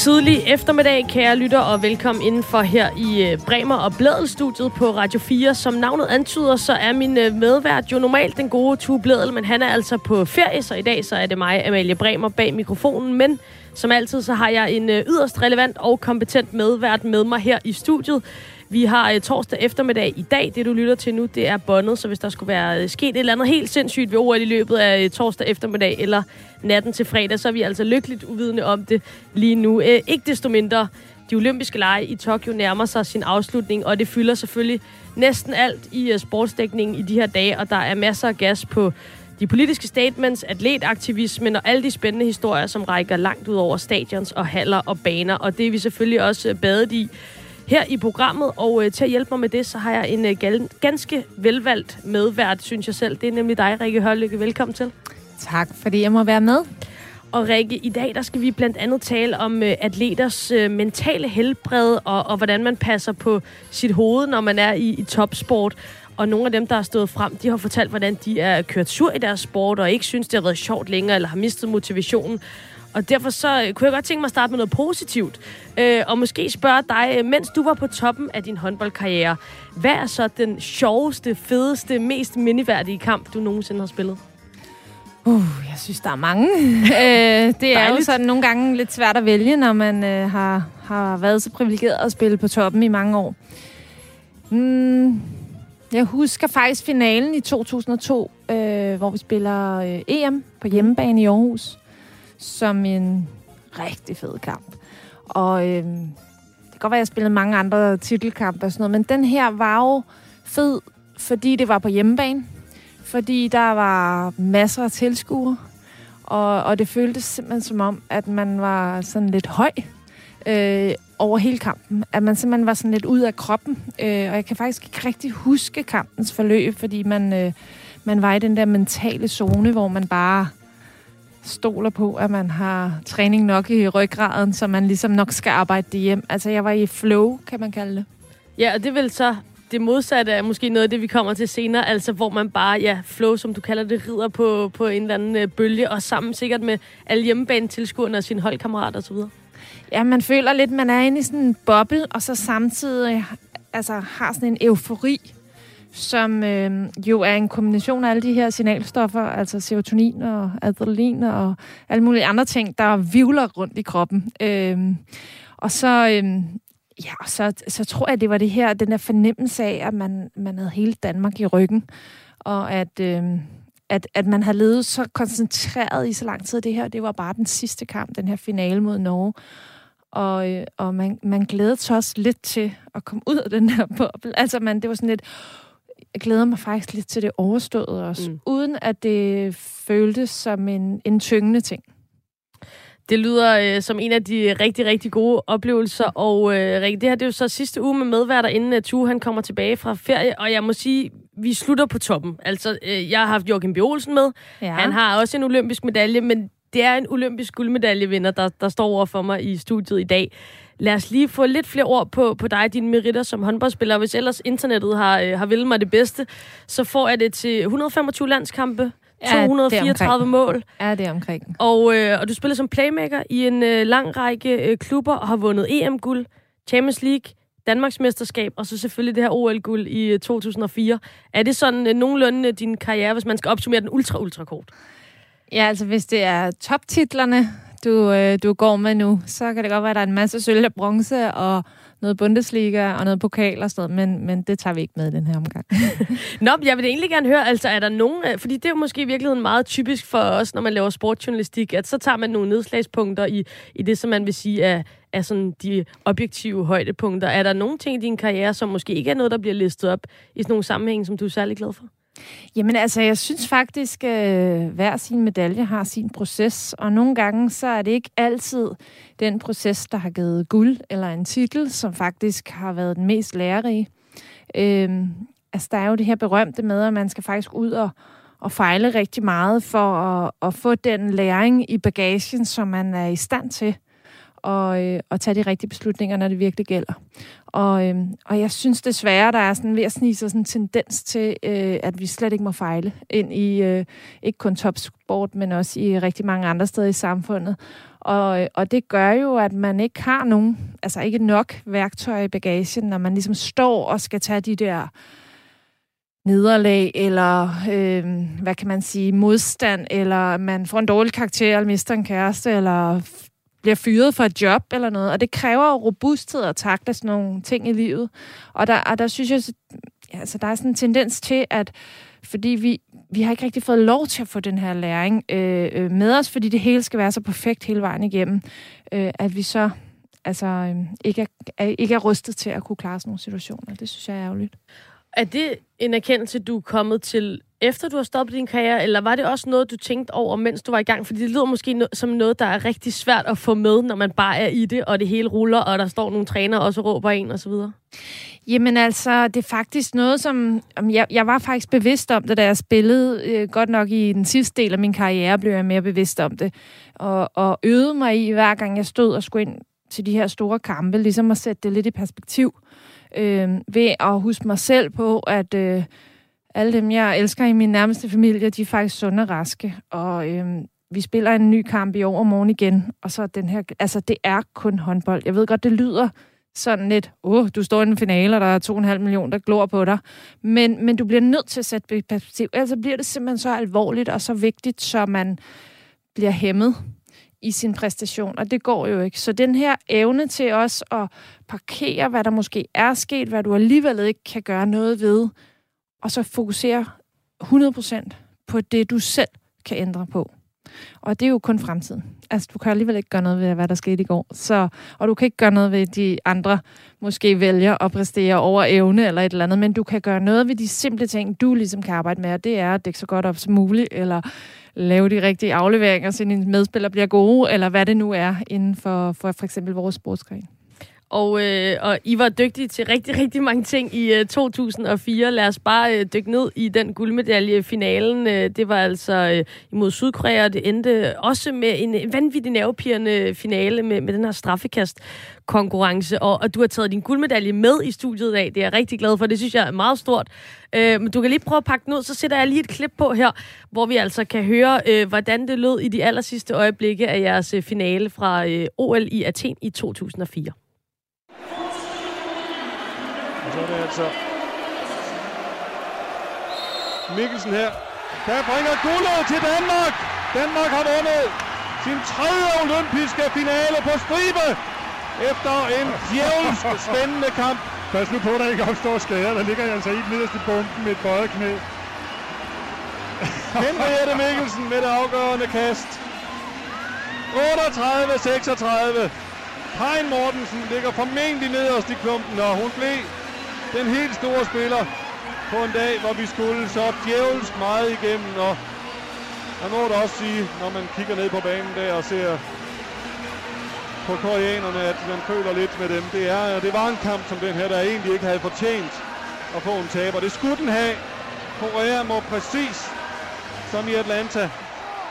tidlig eftermiddag, kære lytter, og velkommen indenfor her i øh, Bremer og Blædel-studiet på Radio 4. Som navnet antyder, så er min øh, medvært jo normalt den gode Tue Blædel, men han er altså på ferie, så i dag så er det mig, Amalie Bremer, bag mikrofonen. Men som altid, så har jeg en øh, yderst relevant og kompetent medvært med mig her i studiet. Vi har uh, torsdag eftermiddag i dag. Det, du lytter til nu, det er båndet. Så hvis der skulle være uh, sket et eller andet helt sindssygt ved OL i løbet af uh, torsdag eftermiddag eller natten til fredag, så er vi altså lykkeligt uvidende om det lige nu. Uh, ikke desto mindre, de olympiske lege i Tokyo nærmer sig sin afslutning, og det fylder selvfølgelig næsten alt i uh, sportsdækningen i de her dage, og der er masser af gas på de politiske statements, atletaktivismen og alle de spændende historier, som rækker langt ud over stadions og haller og baner. Og det er vi selvfølgelig også badet i her i programmet. Og øh, til at hjælpe mig med det, så har jeg en øh, gal- ganske velvalgt medvært, synes jeg selv. Det er nemlig dig, Rikke Hørlykke. Velkommen til. Tak, fordi jeg må være med. Og Rikke, i dag der skal vi blandt andet tale om øh, atleters øh, mentale helbred, og, og hvordan man passer på sit hoved, når man er i, i topsport. Og nogle af dem, der er stået frem, de har fortalt, hvordan de er kørt sur i deres sport, og ikke synes, det har været sjovt længere, eller har mistet motivationen. Og derfor så øh, kunne jeg godt tænke mig at starte med noget positivt. Øh, og måske spørge dig, øh, mens du var på toppen af din håndboldkarriere, hvad er så den sjoveste, fedeste, mest mindeværdige kamp, du nogensinde har spillet? Uh, jeg synes, der er mange. øh, det er jo sådan nogle gange lidt svært at vælge, når man øh, har, har været så privilegeret at spille på toppen i mange år. Mm, jeg husker faktisk finalen i 2002, øh, hvor vi spiller øh, EM på hjemmebane i Aarhus som en rigtig fed kamp. Og øh, det kan godt være, at jeg spillede mange andre titelkampe og sådan noget, men den her var jo fed, fordi det var på hjemmebane. Fordi der var masser af tilskuere, og, og det føltes simpelthen som om, at man var sådan lidt høj øh, over hele kampen. At man simpelthen var sådan lidt ud af kroppen. Øh, og jeg kan faktisk ikke rigtig huske kampens forløb, fordi man, øh, man var i den der mentale zone, hvor man bare stoler på, at man har træning nok i ryggraden, så man ligesom nok skal arbejde det hjem. Altså, jeg var i flow, kan man kalde det. Ja, og det vil så det modsatte er måske noget af det, vi kommer til senere, altså hvor man bare, ja, flow, som du kalder det, rider på, på en eller anden øh, bølge, og sammen sikkert med alle hjemmebane-tilskuerne og sine holdkammerater osv. Ja, man føler lidt, man er inde i sådan en boble, og så samtidig altså, har sådan en eufori som øh, jo er en kombination af alle de her signalstoffer, altså serotonin og adrenalin og alle mulige andre ting, der vivler rundt i kroppen. Øh, og så, øh, ja, så, så tror jeg, det var det her, den der fornemmelse af, at man, man havde hele Danmark i ryggen, og at... Øh, at, at man havde levet så koncentreret i så lang tid. Det her, det var bare den sidste kamp, den her finale mod Norge. Og, øh, og man, man glædede sig også lidt til at komme ud af den her boble. Altså, man, det var sådan lidt, jeg glæder mig faktisk lidt til det overståede også, mm. uden at det føltes som en, en tyngende ting. Det lyder øh, som en af de rigtig, rigtig gode oplevelser, og øh, det her det er jo så sidste uge med medværter, inden at Tue han kommer tilbage fra ferie, og jeg må sige, vi slutter på toppen. Altså, øh, jeg har haft Joachim B. Olsen med. Ja. Han har også en olympisk medalje, men det er en olympisk guldmedaljevinder, der, der står over for mig i studiet i dag. Lad os lige få lidt flere ord på, på dig, dine meritter som håndboldspiller. Hvis ellers internettet har, øh, har vildt mig det bedste, så får jeg det til 125 landskampe, ja, 234 mål. Ja, det er omkring. Og, øh, og du spiller som playmaker i en øh, lang række øh, klubber og har vundet EM-guld, Champions League, Danmarks mesterskab, og så selvfølgelig det her OL-guld i 2004. Øh, er det sådan øh, nogenlunde øh, din karriere, hvis man skal opsummere den ultra-ultra kort? Ja, altså hvis det er toptitlerne, du, øh, du går med nu, så kan det godt være, at der er en masse sølv og bronze og noget Bundesliga og noget pokal og sådan noget, men, men det tager vi ikke med i den her omgang. Nå, jeg vil egentlig gerne høre, altså er der nogen, øh, fordi det er jo måske i virkeligheden meget typisk for os, når man laver sportsjournalistik, at så tager man nogle nedslagspunkter i, i det, som man vil sige er, er sådan de objektive højdepunkter. Er der nogle ting i din karriere, som måske ikke er noget, der bliver listet op i sådan nogle sammenhænge, som du er særlig glad for? Jamen altså, jeg synes faktisk, at øh, hver sin medalje har sin proces, og nogle gange så er det ikke altid den proces, der har givet guld eller en titel, som faktisk har været den mest lærerige. Øhm, altså, der er jo det her berømte med, at man skal faktisk ud og, og fejle rigtig meget for at, at få den læring i bagagen, som man er i stand til og, øh, og tage de rigtige beslutninger, når det virkelig gælder. Og, øh, og jeg synes desværre, der er sådan ved at snige sig sådan en tendens til, øh, at vi slet ikke må fejle ind i øh, ikke kun topsport, men også i rigtig mange andre steder i samfundet. Og, øh, og det gør jo, at man ikke har nogen, altså ikke nok værktøjer i bagagen, når man ligesom står og skal tage de der nederlag, eller øh, hvad kan man sige, modstand, eller man får en dårlig karakter, eller mister en kæreste, eller bliver fyret for et job eller noget. Og det kræver robusthed at takle sådan nogle ting i livet. Og der, og der synes jeg, altså, der er sådan en tendens til, at fordi vi, vi har ikke rigtig fået lov til at få den her læring øh, øh, med os, fordi det hele skal være så perfekt hele vejen igennem, øh, at vi så altså, øh, ikke, er, ikke er rustet til at kunne klare sådan nogle situationer. Det synes jeg er ærgerligt. Er det en erkendelse, du er kommet til, efter du har stoppet din karriere, eller var det også noget, du tænkte over, mens du var i gang? Fordi det lyder måske no- som noget, der er rigtig svært at få med, når man bare er i det, og det hele ruller, og der står nogle træner, og så råber en, og så videre. Jamen altså, det er faktisk noget, som... Jeg, jeg var faktisk bevidst om det, da jeg spillede. Øh, godt nok i den sidste del af min karriere blev jeg mere bevidst om det. Og, og øvede mig i, hver gang jeg stod og skulle ind til de her store kampe, ligesom at sætte det lidt i perspektiv øh, ved at huske mig selv på, at øh, alle dem, jeg elsker i min nærmeste familie, de er faktisk sunde og raske. Og øh, vi spiller en ny kamp i overmorgen igen, og så den her... Altså, det er kun håndbold. Jeg ved godt, det lyder sådan lidt, åh, oh, du står i en finale, og der er 2,5 millioner, der glor på dig. Men, men du bliver nødt til at sætte i perspektiv, ellers bliver det simpelthen så alvorligt og så vigtigt, så man bliver hæmmet i sin præstation, og det går jo ikke. Så den her evne til os at parkere, hvad der måske er sket, hvad du alligevel ikke kan gøre noget ved, og så fokusere 100% på det, du selv kan ændre på. Og det er jo kun fremtiden. Altså, du kan alligevel ikke gøre noget ved, hvad der skete i går. Så, og du kan ikke gøre noget ved, de andre måske vælger at præstere over evne eller et eller andet, men du kan gøre noget ved de simple ting, du ligesom kan arbejde med, og det er at dække så godt op som muligt, eller lave de rigtige afleveringer, så dine medspillere bliver gode, eller hvad det nu er inden for for, for eksempel vores sportsgren. Og, øh, og I var dygtige til rigtig, rigtig mange ting i øh, 2004. Lad os bare øh, dykke ned i den guldmedalje finalen. Øh, det var altså øh, imod Sydkorea, og det endte også med en vanvittig nervepirrende finale med, med den her straffekast konkurrence. Og, og du har taget din guldmedalje med i studiet i dag. Det er jeg rigtig glad for. Det synes jeg er meget stort. Øh, men du kan lige prøve at pakke den ud, så sætter jeg lige et klip på her, hvor vi altså kan høre, øh, hvordan det lød i de aller sidste øjeblikke af jeres øh, finale fra øh, OL i Athen i 2004. Og så er det altså Mikkelsen her, der bringer guldet til Danmark. Danmark har vundet sin tredje olympiske finale på stribe efter en djævelsk spændende kamp. Pas nu på, at der ikke opstår skader. Der ligger jeg altså i den nederste bomben med et bøjet knæ. Henriette Mikkelsen med det afgørende kast. 38-36. Hein Mortensen ligger formentlig nederst i klumpen, og hun blev den helt store spiller på en dag, hvor vi skulle så djævelsk meget igennem. Og man må da også sige, når man kigger ned på banen der og ser på koreanerne, at man føler lidt med dem. Det, er, det var en kamp som den her, der egentlig ikke havde fortjent at få en taber. Det skulle den have. Korea må præcis som i Atlanta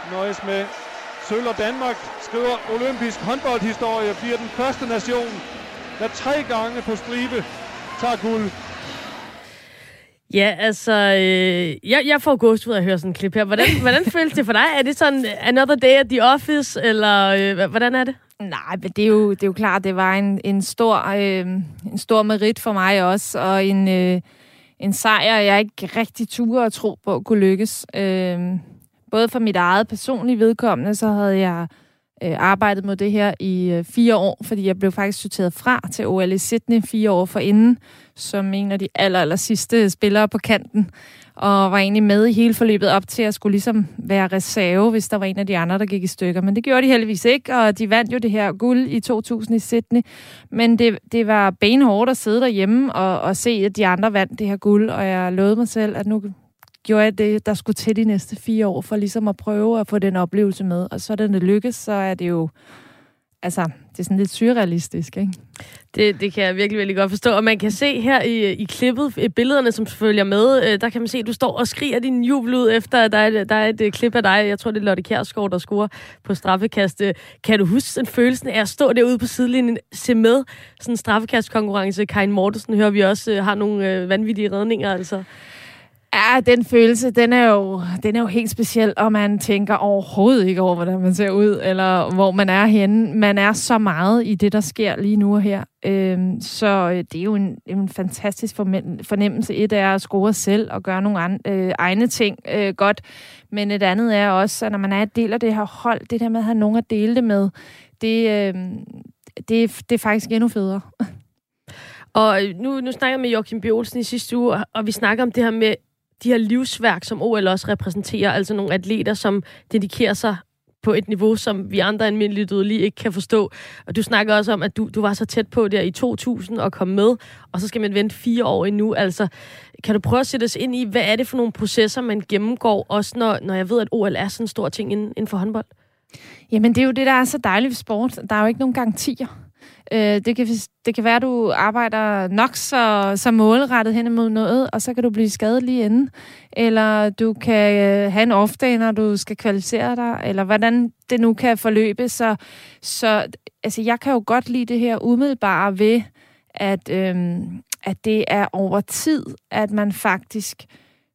nøjes med sølv og Danmark skriver olympisk håndboldhistorie, bliver den første nation, der tre gange på stribe tager guld. Ja, altså, øh, jeg, jeg får gåst ud af at høre sådan en klip her. Hvordan, hvordan føles det for dig? Er det sådan another day at the office, eller øh, hvordan er det? Nej, men det er jo, det er jo klart, det var en, en, stor, øh, en stor merit for mig også, og en, øh, en sejr, jeg ikke rigtig turde at tro på kunne lykkes. Øh, både for mit eget personlige vedkommende, så havde jeg øh, arbejdet med det her i øh, fire år, fordi jeg blev faktisk sorteret fra til OL i Sydney fire år forinden, som en af de aller, aller sidste spillere på kanten, og var egentlig med i hele forløbet op til at skulle ligesom være reserve, hvis der var en af de andre, der gik i stykker. Men det gjorde de heldigvis ikke, og de vandt jo det her guld i 2000 i Sydney. Men det, det var benhårdt at sidde derhjemme og, og se, at de andre vandt det her guld, og jeg lovede mig selv, at nu gjorde jeg det, der skulle til de næste fire år, for ligesom at prøve at få den oplevelse med. Og så den det lykkes, så er det jo... Altså, det er sådan lidt surrealistisk, ikke? Det, det kan jeg virkelig, virkelig godt forstå. Og man kan se her i, i klippet, i billederne, som følger med, øh, der kan man se, at du står og skriger din jubel ud efter, at der er, der er et øh, klip af dig. Jeg tror, det er Lotte Kjærsgaard, der scorer på straffekast. Øh, kan du huske den følelsen af at stå derude på sidelinjen, se med sådan en straffekastkonkurrence? Karin Mortensen hører vi også har nogle vanvittige redninger, altså. Ja, den følelse, den er, jo, den er jo helt speciel, og man tænker overhovedet ikke over, hvordan man ser ud, eller hvor man er henne. Man er så meget i det, der sker lige nu og her. Øhm, så øh, det er jo en, en fantastisk fornemmelse. Et er at score selv og gøre nogle an, øh, egne ting øh, godt, men et andet er også, at når man er en del af det her hold, det der med at have nogen at dele det med, det, øh, det, det er faktisk endnu federe. Og nu, nu snakker jeg med Joachim Bjørnsen i sidste uge, og vi snakker om det her med de her livsværk, som OL også repræsenterer, altså nogle atleter, som dedikerer sig på et niveau, som vi andre almindelige dødelige ikke kan forstå. Og du snakker også om, at du, du var så tæt på der i 2000 og kom med, og så skal man vente fire år endnu. Altså, kan du prøve at sætte os ind i, hvad er det for nogle processer, man gennemgår, også når, når jeg ved, at OL er sådan en stor ting inden, inden for håndbold? Jamen, det er jo det, der er så dejligt ved sport. Der er jo ikke nogen garantier. Øh, det, kan, det kan være, at du arbejder nok så, så målrettet hen imod noget, og så kan du blive skadet lige inden. Eller du kan øh, have en off-day, når du skal kvalificere dig, eller hvordan det nu kan forløbe. Så, så altså, jeg kan jo godt lide det her umiddelbare ved, at, øh, at det er over tid, at man faktisk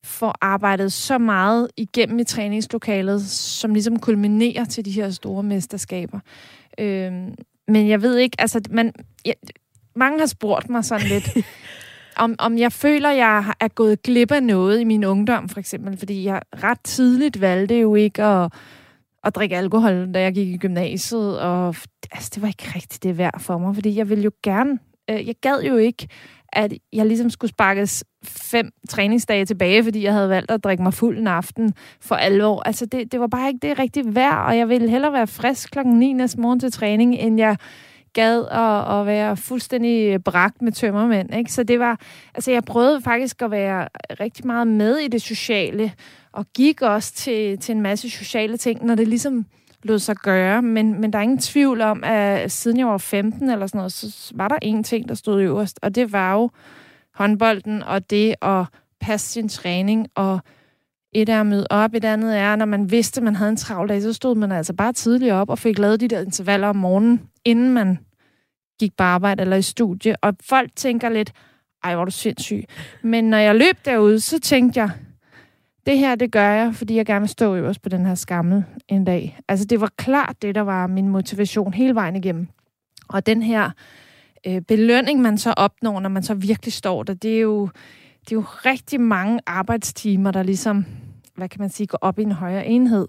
får arbejdet så meget igennem i træningslokalet, som ligesom kulminerer til de her store mesterskaber. Øh, men jeg ved ikke, altså, man, jeg, mange har spurgt mig sådan lidt, om, om jeg føler, jeg er gået glip af noget i min ungdom, for eksempel, fordi jeg ret tidligt valgte jo ikke at, at drikke alkohol, da jeg gik i gymnasiet, og altså, det var ikke rigtigt det værd for mig, fordi jeg ville jo gerne, øh, jeg gad jo ikke, at jeg ligesom skulle sparkes fem træningsdage tilbage, fordi jeg havde valgt at drikke mig fuld en aften for alvor. Altså, det, det var bare ikke det rigtige værd, og jeg ville hellere være frisk klokken 9 næste morgen til træning, end jeg gad at, at være fuldstændig bragt med tømmermænd. Ikke? Så det var, altså jeg prøvede faktisk at være rigtig meget med i det sociale, og gik også til, til en masse sociale ting, når det ligesom lod sig gøre, men, men der er ingen tvivl om, at siden jeg var 15 eller sådan noget, så var der en ting, der stod øverst, og det var jo håndbolden og det at passe sin træning, og et er at møde op, et andet er, når man vidste, at man havde en travl dag, så stod man altså bare tidligt op og fik lavet de der intervaller om morgenen, inden man gik på arbejde eller i studie. Og folk tænker lidt, ej, hvor er du sindssyg. Men når jeg løb derude, så tænkte jeg, det her, det gør jeg, fordi jeg gerne vil stå øverst på den her skammel en dag. Altså, det var klart det, der var min motivation hele vejen igennem. Og den her øh, belønning, man så opnår, når man så virkelig står der, det er jo, det er jo rigtig mange arbejdstimer, der ligesom, hvad kan man sige, går op i en højere enhed.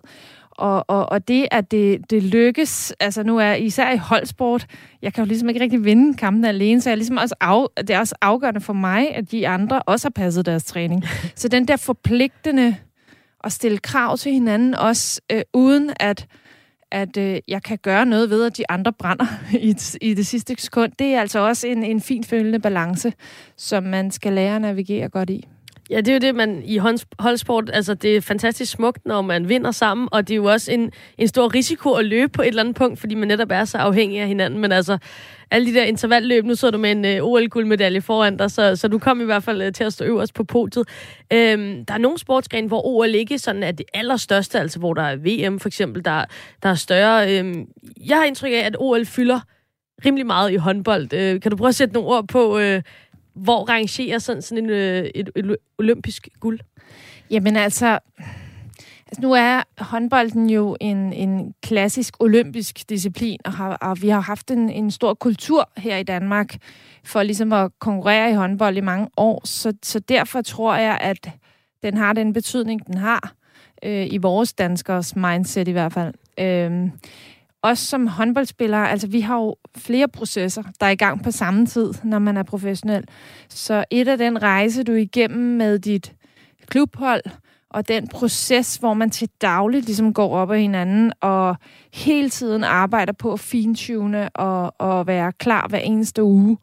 Og, og, og det, at det, det lykkes, altså nu er især i holdsport, jeg kan jo ligesom ikke rigtig vinde kampen alene, så jeg ligesom også af, det er også afgørende for mig, at de andre også har passet deres træning. Så den der forpligtende at stille krav til hinanden, også øh, uden at, at øh, jeg kan gøre noget ved, at de andre brænder i, i det sidste sekund, det er altså også en, en fin følende balance, som man skal lære at navigere godt i. Ja, det er jo det, man i holdsport, altså det er fantastisk smukt, når man vinder sammen, og det er jo også en, en stor risiko at løbe på et eller andet punkt, fordi man netop er så afhængig af hinanden. Men altså, alle de der intervalløb, nu så du med en øh, OL-guldmedalje foran dig, så, så du kom i hvert fald øh, til at stå øverst på podiet. Øhm, der er nogle sportsgrene, hvor OL ikke sådan er det allerstørste, altså hvor der er VM for eksempel, der, der er større. Øhm, jeg har indtryk af, at OL fylder rimelig meget i håndbold. Øh, kan du prøve at sætte nogle ord på, øh, hvor rangerer sådan, sådan en, øh, et, et olympisk guld? Jamen altså, altså, nu er håndbolden jo en, en klassisk olympisk disciplin, og, har, og vi har haft en, en stor kultur her i Danmark for ligesom at konkurrere i håndbold i mange år, så, så derfor tror jeg, at den har den betydning, den har øh, i vores danskers mindset i hvert fald. Øh, os som håndboldspillere, altså vi har jo flere processer, der er i gang på samme tid, når man er professionel. Så et af den rejse, du er igennem med dit klubhold, og den proces, hvor man til dagligt ligesom går op ad hinanden, og hele tiden arbejder på at fintune og, og være klar hver eneste uge.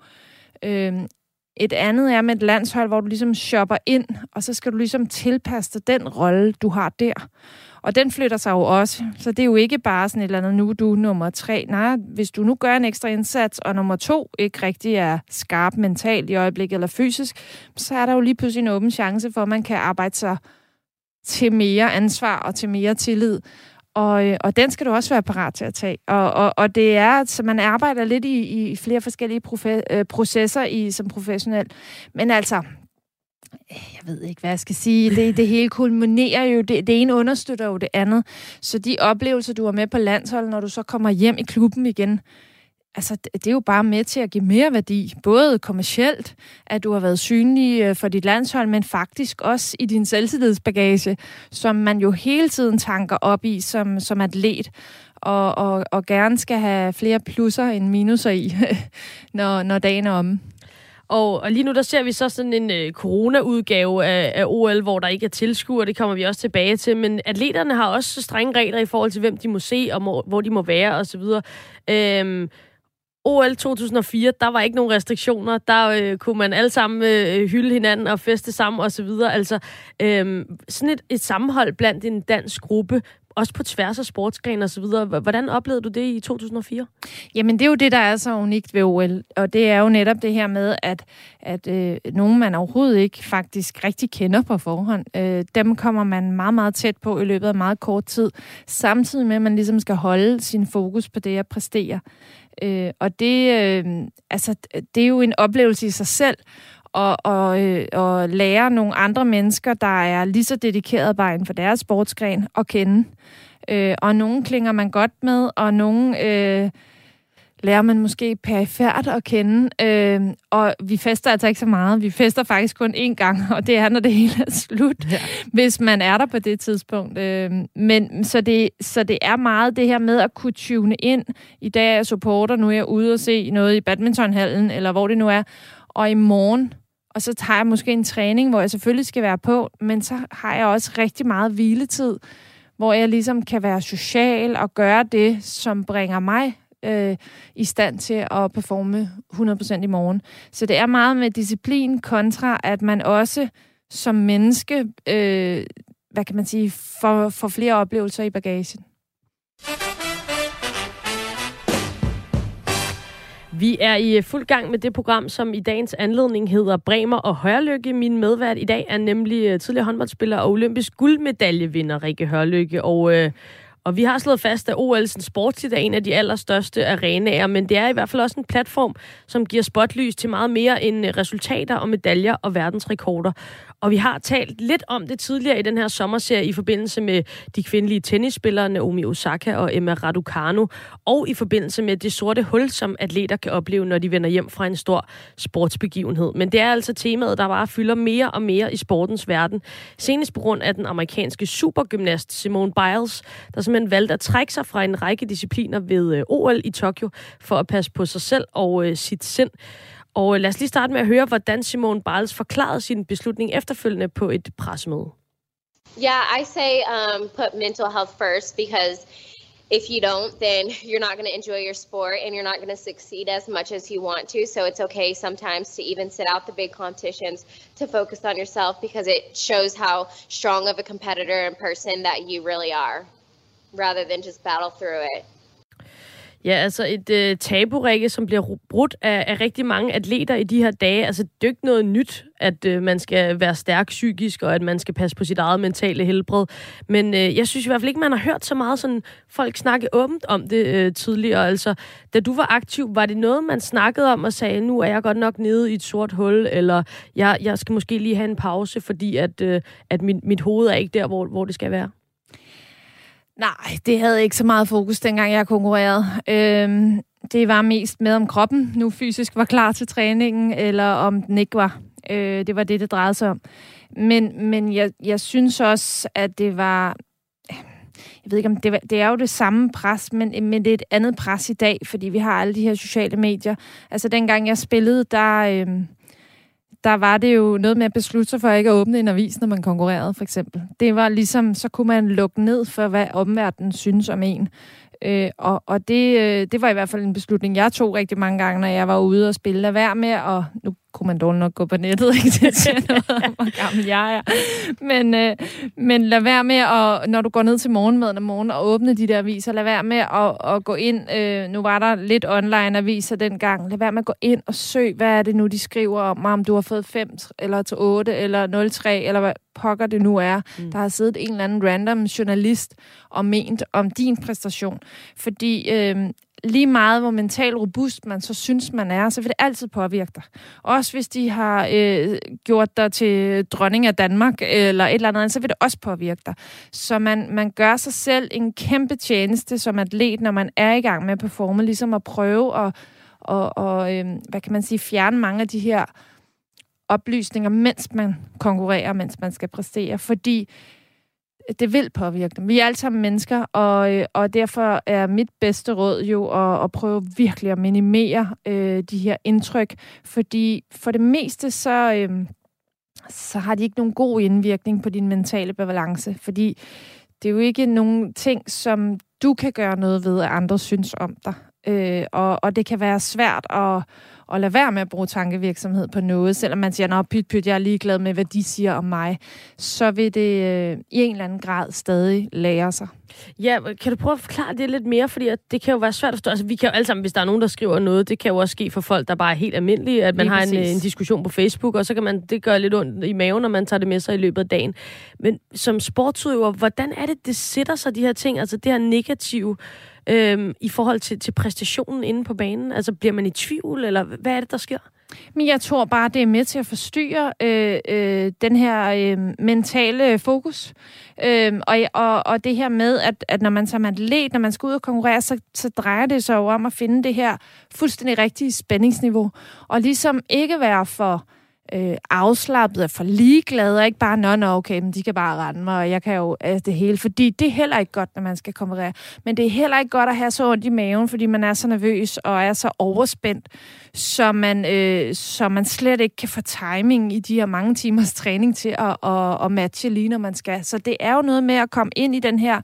Øhm, et andet er med et landshold, hvor du ligesom shopper ind, og så skal du ligesom tilpasse den rolle, du har der. Og den flytter sig jo også. Så det er jo ikke bare sådan et eller andet, nu er du nummer tre. Nej, hvis du nu gør en ekstra indsats, og nummer to ikke rigtig er skarp mentalt i øjeblikket eller fysisk, så er der jo lige pludselig en åben chance for, at man kan arbejde sig til mere ansvar og til mere tillid. Og, øh, og den skal du også være parat til at tage. Og, og, og det er, så man arbejder lidt i, i flere forskellige profe, øh, processer i, som professionel. Men altså, Øh, jeg ved ikke, hvad jeg skal sige. Det, det hele kulminerer jo, det, det ene understøtter jo det andet. Så de oplevelser, du har med på landsholdet, når du så kommer hjem i klubben igen, altså, det er jo bare med til at give mere værdi, både kommercielt, at du har været synlig øh, for dit landshold, men faktisk også i din selvtillidsbagage, som man jo hele tiden tanker op i som, som atlet, og, og, og gerne skal have flere plusser end minuser i, når, når dagen er om. Og, og lige nu der ser vi så sådan en øh, corona-udgave af, af OL, hvor der ikke er tilskuer, det kommer vi også tilbage til, men atleterne har også strenge regler i forhold til, hvem de må se, og må, hvor de må være osv. Øhm, OL 2004, der var ikke nogen restriktioner. Der øh, kunne man alle sammen øh, hylde hinanden og feste sammen osv. Altså, øh, sådan et, et sammenhold blandt en dansk gruppe, også på tværs af sportsgrene og så videre. Hvordan oplevede du det i 2004? Jamen, det er jo det, der er så unikt ved OL. Og det er jo netop det her med, at, at øh, nogen, man overhovedet ikke faktisk rigtig kender på forhånd, øh, dem kommer man meget, meget tæt på i løbet af meget kort tid. Samtidig med, at man ligesom skal holde sin fokus på det at præstere. Øh, og det, øh, altså, det er jo en oplevelse i sig selv, og, og, øh, og lære nogle andre mennesker, der er lige så dedikerede bare inden for deres sportsgren, at kende. Øh, og nogle klinger man godt med, og nogle øh, lærer man måske perifært at kende. Øh, og vi fester altså ikke så meget. Vi fester faktisk kun én gang, og det er, når det hele er slut, ja. hvis man er der på det tidspunkt. Øh, men så det, så det er meget det her med at kunne tune ind. I dag er jeg supporter, nu er jeg ude og se noget i badmintonhallen, eller hvor det nu er. Og i morgen, og så tager jeg måske en træning, hvor jeg selvfølgelig skal være på, men så har jeg også rigtig meget hviletid, hvor jeg ligesom kan være social og gøre det, som bringer mig øh, i stand til at performe 100% i morgen. Så det er meget med disciplin kontra, at man også som menneske, øh, hvad kan man sige, får, får flere oplevelser i bagagen. Vi er i fuld gang med det program, som i dagens anledning hedder Bremer og Hørlykke. Min medvært i dag er nemlig øh, tidligere håndboldspiller og olympisk guldmedaljevinder Rikke Hørlykke. Og øh, og vi har slået fast, at OL's Sportstid er en af de allerstørste arenaer, men det er i hvert fald også en platform, som giver spotlys til meget mere end resultater og medaljer og verdensrekorder. Og vi har talt lidt om det tidligere i den her sommerserie i forbindelse med de kvindelige tennisspillere Naomi Osaka og Emma Raducanu, og i forbindelse med det sorte hul, som atleter kan opleve, når de vender hjem fra en stor sportsbegivenhed. Men det er altså temaet, der bare fylder mere og mere i sportens verden. Senest på grund af den amerikanske supergymnast Simone Biles, der simpelthen valgte at trække sig fra en række discipliner ved øh, OL i Tokyo for at passe på sig selv og øh, sit sind. Og lad os lige starte med at høre, hvordan Simone Biles forklarede sin beslutning efterfølgende på et pressemøde. Yeah, I say um, put mental health first because if you don't, then you're not going to enjoy your sport and you're not going to succeed as much as you want to. So it's okay sometimes to even sit out the big competitions to focus on yourself because it shows how strong of a competitor and person that you really are rather than just battle through it. Ja, altså et øh, taburække, som bliver brudt af, af rigtig mange atleter i de her dage. Altså det er ikke noget nyt, at øh, man skal være stærk psykisk, og at man skal passe på sit eget mentale helbred. Men øh, jeg synes i hvert fald ikke, man har hørt så meget sådan folk snakke åbent om det øh, tidligere. Altså, da du var aktiv, var det noget, man snakkede om og sagde, nu er jeg godt nok nede i et sort hul, eller jeg, jeg skal måske lige have en pause, fordi at, øh, at min, mit hoved er ikke der, hvor, hvor det skal være? Nej, det havde ikke så meget fokus, dengang jeg konkurrerede. Øhm, det var mest med, om kroppen nu fysisk var klar til træningen, eller om den ikke var. Øh, det var det, det drejede sig om. Men, men jeg, jeg synes også, at det var... Jeg ved ikke, om det, var, det er jo det samme pres, men, men det er et andet pres i dag, fordi vi har alle de her sociale medier. Altså, dengang jeg spillede, der... Øh, der var det jo noget med at beslutte sig for ikke at åbne en avis, når man konkurrerede, for eksempel. Det var ligesom, så kunne man lukke ned for, hvad omverdenen synes om en. Øh, og og det, øh, det var i hvert fald en beslutning, jeg tog rigtig mange gange, når jeg var ude og spille. Lad være med, og nu kunne man dårligt nok gå på nettet, ikke? Det siger noget om, hvor gammel jeg er. Men, øh, men lad være med, at, når du går ned til morgenmaden om morgenen og åbne de der aviser, lad være med at, at gå ind. Øh, nu var der lidt online aviser dengang. Lad være med at gå ind og søg, hvad er det nu, de skriver om, om du har fået 5 eller til 8 eller 03, eller hvad pokker det nu er. Mm. Der har siddet en eller anden random journalist og ment om din præstation. Fordi øh, lige meget hvor mental robust man så synes, man er, så vil det altid påvirke dig. Også hvis de har øh, gjort dig til dronning af Danmark eller et eller andet, så vil det også påvirke dig. Så man, man gør sig selv en kæmpe tjeneste som atlet, når man er i gang med at performe, ligesom at prøve at og, og øh, hvad kan man sige, fjerne mange af de her oplysninger, mens man konkurrerer, mens man skal præstere, fordi det vil påvirke dem. Vi er alle sammen mennesker, og, øh, og derfor er mit bedste råd jo at, at prøve virkelig at minimere øh, de her indtryk, fordi for det meste så, øh, så har de ikke nogen god indvirkning på din mentale balance, fordi det er jo ikke nogen ting, som du kan gøre noget ved, at andre synes om dig. Øh, og, og det kan være svært at, at lade være med at bruge tankevirksomhed på noget, selvom man siger, at pyt, pyt, jeg er ligeglad med, hvad de siger om mig, så vil det øh, i en eller anden grad stadig lære sig. Ja, kan du prøve at forklare det lidt mere? Fordi det kan jo være svært at forstå. Altså, vi kan jo alle sammen, hvis der er nogen, der skriver noget, det kan jo også ske for folk, der bare er helt almindelige, at man Lige har en, en diskussion på Facebook, og så kan man, det gøre lidt ondt i maven, når man tager det med sig i løbet af dagen. Men som sportsudøver, hvordan er det, det sætter sig, de her ting, altså det her negative, øhm, i forhold til, til præstationen inde på banen? Altså bliver man i tvivl, eller hvad er det, der sker? Men jeg tror bare, det er med til at forstyrre øh, øh, den her øh, mentale fokus. Øh, og, og, og det her med, at, at når man som atlet, når man skal ud og konkurrere, så, så drejer det sig jo om at finde det her fuldstændig rigtige spændingsniveau. Og ligesom ikke være for øh, afslappet og for ligeglad, og ikke bare, nå, nå, okay, men de kan bare rende mig, og jeg kan jo altså, det hele. Fordi det er heller ikke godt, når man skal konkurrere. Men det er heller ikke godt at have så ondt i maven, fordi man er så nervøs og er så overspændt, så man, øh, så man slet ikke kan få timing i de her mange timers træning til at, at, at matche lige, når man skal. Så det er jo noget med at komme ind i den her